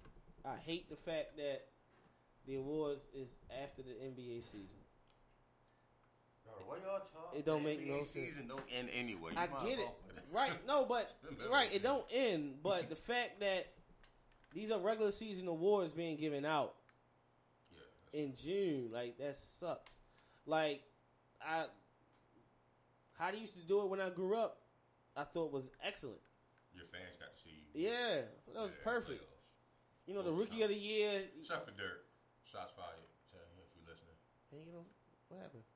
I hate the fact that the awards is after the NBA season. Bro, what y'all talking? It don't make NBA no sense. season don't end anyway. You I get it. Right. No, but right, it don't end. But the fact that these are regular season awards being given out Yeah. in June, like that sucks. Like I how they used to do it when I grew up, I thought was excellent. Your fans got to see you. Yeah, I thought that was perfect. playoffs. You know, the rookie of the year. Except for Dirk. Shots fired. Tell him if you're listening. Hey, you know, what happened?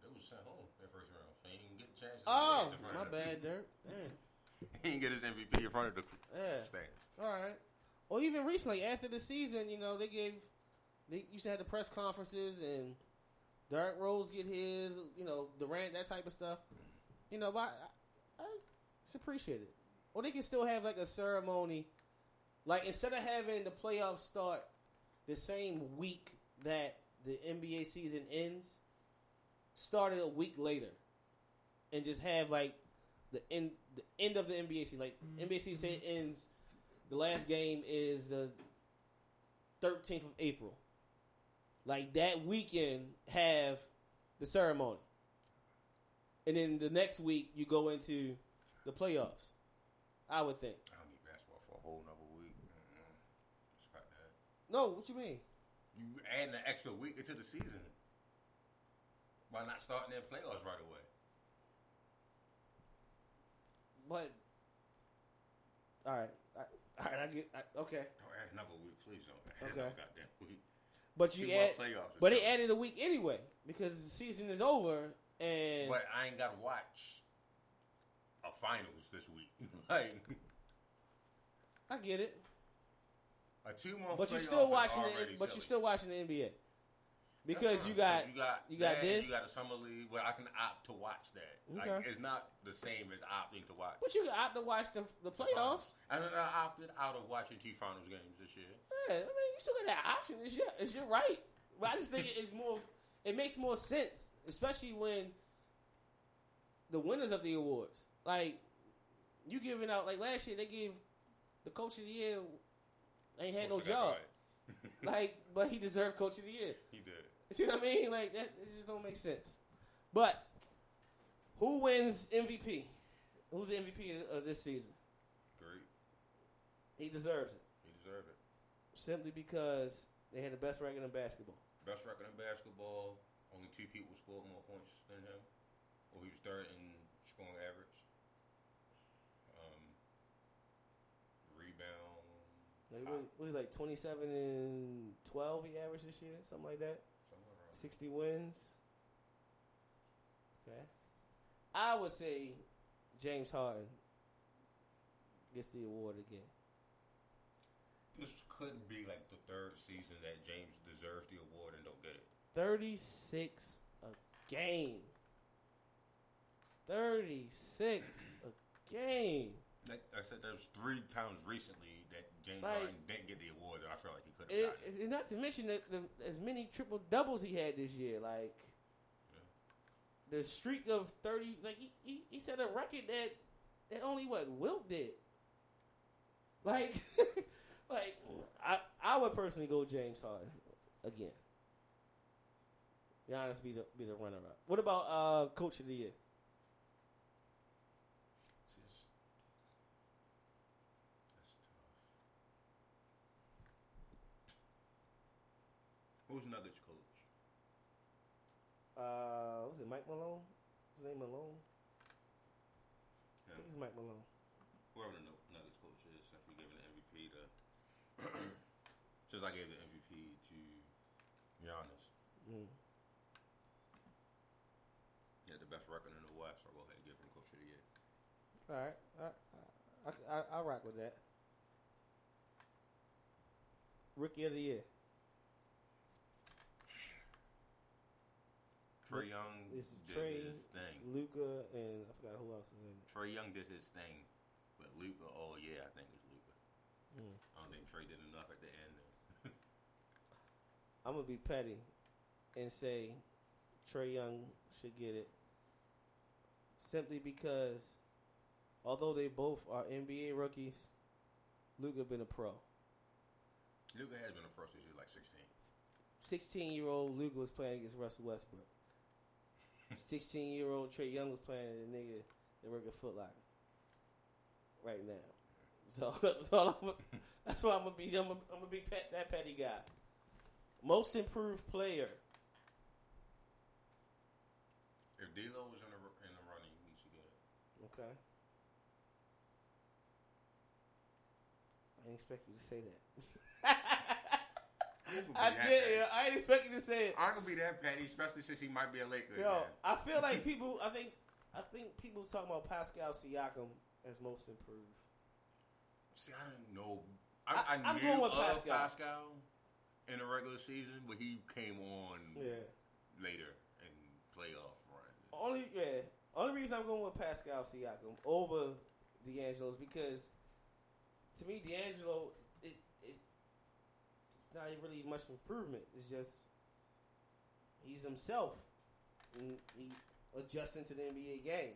They was sent home that first round. So he didn't get a chance. to Oh, my bad. Dirk. Damn. He didn't get his MVP in front of the Yeah. stands. All right. Or even recently, after the season, you know, they gave they used to have the press conferences and Derrick Rose get his, you know, Durant that type of stuff. You know, but I, I just appreciate it. Or they can still have like a ceremony, like instead of having the playoffs start the same week that the NBA season ends, start it a week later, and just have like the end the end of the NBA season. Like NBA season ends. The last game is the thirteenth of April. Like that weekend, have the ceremony, and then the next week you go into the playoffs. I would think. I don't need basketball for a whole nother week. No, what you mean? You adding an extra week into the season by not starting their playoffs right away. But all right, I, all right, I get I, okay. Don't add another week, please don't. Add Okay. another goddamn week. But you Two add, playoffs but they added a week anyway because the season is over and But I ain't got to watch a finals this week. like I get it. a two month. But you're still watching the, but you're still watching the NBA because you got you got you got that, this. You got a summer league where I can opt to watch that. Like Okay. it's not the same as opting to watch. but you can opt to watch the the playoffs. And then I opted out of watching two finals games this year. Yeah, I mean you still got that option. It's your it's your right. But I just think it's more. It makes more sense, especially when the winners of the awards. Like you giving out like last year they gave the coach of the year ain't had no job. Like, but he deserved coach of the year. He did. You see what I mean? Like that it just don't make sense. But who wins MVP? Who's the MVP of this season? Great. He deserves it. He deserves it. Simply because they had the best record in basketball. Best record in basketball. Only two people scored more points than him. Well, he was third in scoring average. Um, rebound. Like, what, what is like twenty seven and twelve he averaged this year, something like that. Somewhere. Sixty wins. Okay. I would say James Harden gets the award again. This couldn't be like the third season that James deserves the award and don't get it. 36 a game. 36 a game. Like I said, there's three times recently that James Like- Harden didn't get the award that I felt like he could have gotten. it. not to mention that the, as many triple doubles he had this year. Like the streak of 30, like he, he, he set a record that that only what Wilt did. Like, like I I would personally go James Harden again. Giannis be the be the runner up. What about uh coach of the year? It's just- that's tough. Who's Nuggets coach? Uh, was it Mike Malone? His name Malone. I Yeah. think it's Mike Malone. Whoever the Nu- Nuggets coach is, since we giving the MVP to, since I gave the MVP to Giannis, Mm. he had the best record in the West. So I'll go ahead and give him coach of the year. All right, I I I, I, I rock with that. Rookie of the year. Trae Young It's did Trae, his thing. Luka, and I forgot who else was in it. Trae Young did his thing, but Luka, oh yeah, I think it's Luka. Mm. I don't think Trae did enough at the end. I'm gonna be petty and say Trae Young should get it simply because although they both are NBA rookies, Luka been a pro. Luka has been a pro since he was like 16. 16 year old Luka was playing against Russell Westbrook. 16 year old Trae Young was playing a nigga that work at Foot Locker right now. So that's, I'm, that's why I'm gonna be. I'm gonna, I'm gonna be pet, that petty guy. Most improved player. If D'Lo was in the in the running, he should get it. Okay. I didn't expect you to say that. I ain't gonna be I that did. I didn't expect to say it. I ain't gonna be that petty, especially since he might be a Laker. Yo, man. I feel like people. I think. I think people talking about Pascal Siakam as most improved. See, I didn't know. I, I- I, I'm knew going with Pascal. Pascal. in the regular season, but he came on Yeah. later in playoff run. Only yeah. Only reason I'm going with Pascal Siakam over D'Angelo is because to me D'Angelo it's not really much improvement. It's just he's himself and he adjusting to the NBA game.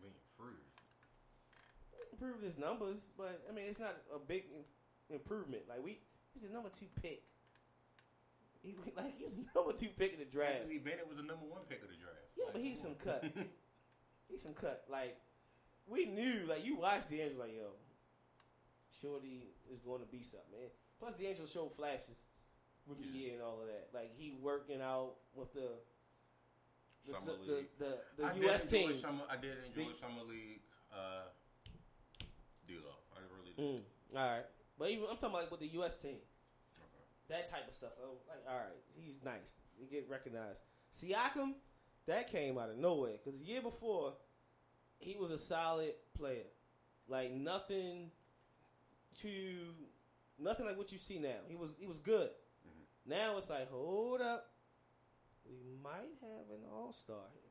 We improved. Improved his numbers, but I mean it's not a big improvement. Like we he's the number two pick. He like he was number two pick in the draft. Anthony Bennett was the number one pick of the draft. Yeah, Like, but he's some cut. he's some cut. Like we knew, like you watched D'Angelo, like yo, Shorty is going to be something, man. Plus D'Angelo show flashes rookie Yeah. year and all of that. Like he working out with the the Summer the, league. the, the, I U.S. team. Summer, I did enjoy The- summer league. Uh, D'Lo, I really did. Mm, all right, but even I'm talking about like with the U.S. team. Okay. that type of stuff. Oh, like, all right, he's nice. He get recognized. Siakam, that came out of nowhere because the year before, he was a solid player. Like nothing to nothing like what you see now. He was he was good. Now it's like, hold up, we might have an all star here.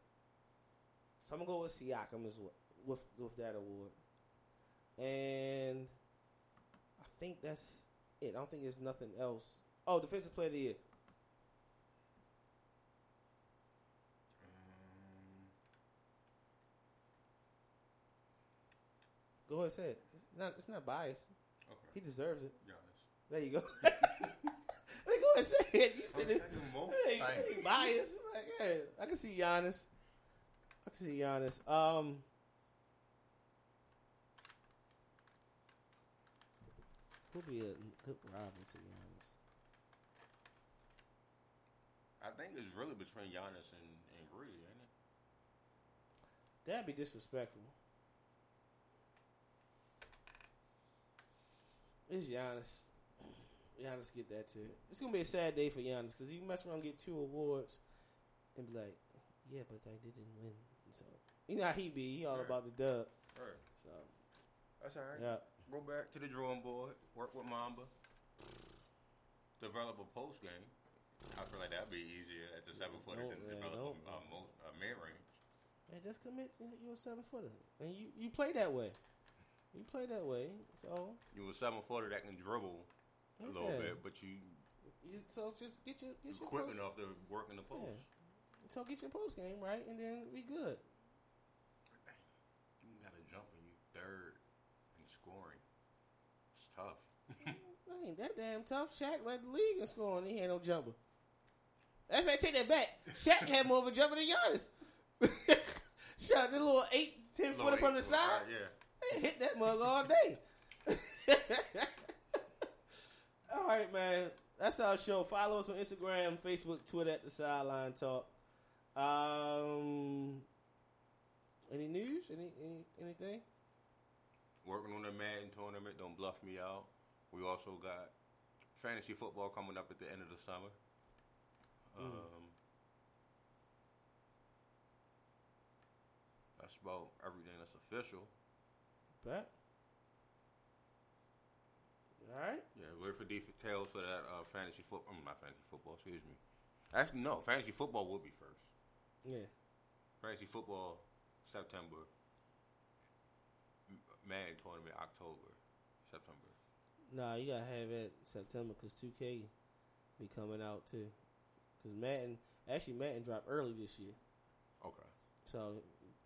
So I'm gonna go with Siakam as well with with that award, and I think that's it. I don't think there's nothing else. Oh, defensive player of the year. Um, Go ahead, say it. It's not, it's not biased. He deserves it. Giannis. There you go. hey, go ahead, say it. You said it. Hey, like- biased. Like, hey, I can see Giannis. I can see Giannis. Um, who'll be a good rival to Giannis? I think it's really between Giannis and, and Greedy, ain't it? That'd be disrespectful. It's Giannis. Giannis get that too. It's gonna be a sad day for Giannis because he mess around and get two awards and be like, "Yeah, but I didn't win." So you know how he be. He all Right. about the dub. Right. So That's all right. yeah, Go back to the drawing board. Work with Mamba. Develop a post game. I feel like that'd be easier as a seven footer than yeah, develop a, a, a mid range. and just commit. You're a seven footer, and you you play that way. You play that way. So You a seven footer that can dribble a little Yeah. bit, but you you, so just get your get your quick post, enough to work in the post. Yeah. so get your post game right, and then we good. You got to jump when you third in scoring. It's tough. Ain't that damn tough. Shaq led the league in scoring. He had no jumper. In fact, take that back. Shaq had more of a jumper than Giannis. Shaq, the little eight, ten footer from the side. Yeah. They hit that mug all day. all right, man. That's our show. Follow us on Instagram, Facebook, Twitter at the Sideline Talk. Um, any news? Any, any anything? Working on the Madden tournament. Don't bluff me out. We also got fantasy football coming up at the end of the summer. Um, that's about everything that's official. Bet. All right. Yeah, wait for details for that uh, fantasy football. not fantasy football. Excuse me. Actually, no. Fantasy football will be first. Yeah. Fantasy football September. Madden tournament October, September. Nah, you gotta have it September because 2K be coming out too. Because Madden, actually Madden dropped early this year, Okay. so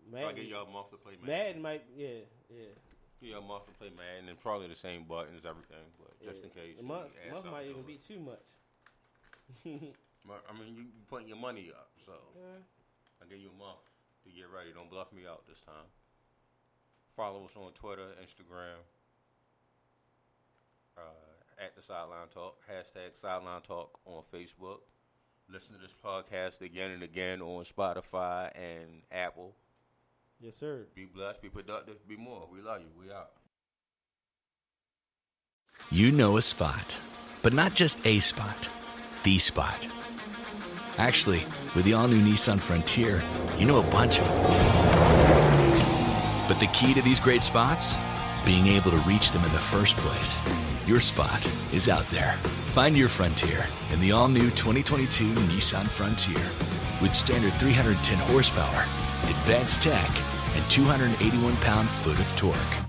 So I Madden, get y'all a month to play Madden. Madden might, yeah, yeah. Give y'all a month to play Madden and probably the same buttons, everything, but just yeah. in case. a month, month might even it. be too much. I mean, you you putting your money up, so Yeah. I give you a month to get ready. Don't bluff me out this time. Follow us on Twitter, Instagram, uh, at the Sideline Talk, hashtag Sideline Talk on Facebook. Listen to this podcast again and again on Spotify and Apple. Yes, sir. Be blessed, be productive, be more. We love you. We out. You know a spot, but not just a spot, the spot. Actually, with the all new Nissan Frontier, you know a bunch of them. But the key to these great spots? Being able to reach them in the first place. Your spot is out there. Find your frontier in the all new 2022 Nissan Frontier. With standard 310 horsepower, advanced tech, and 281 pound foot of torque.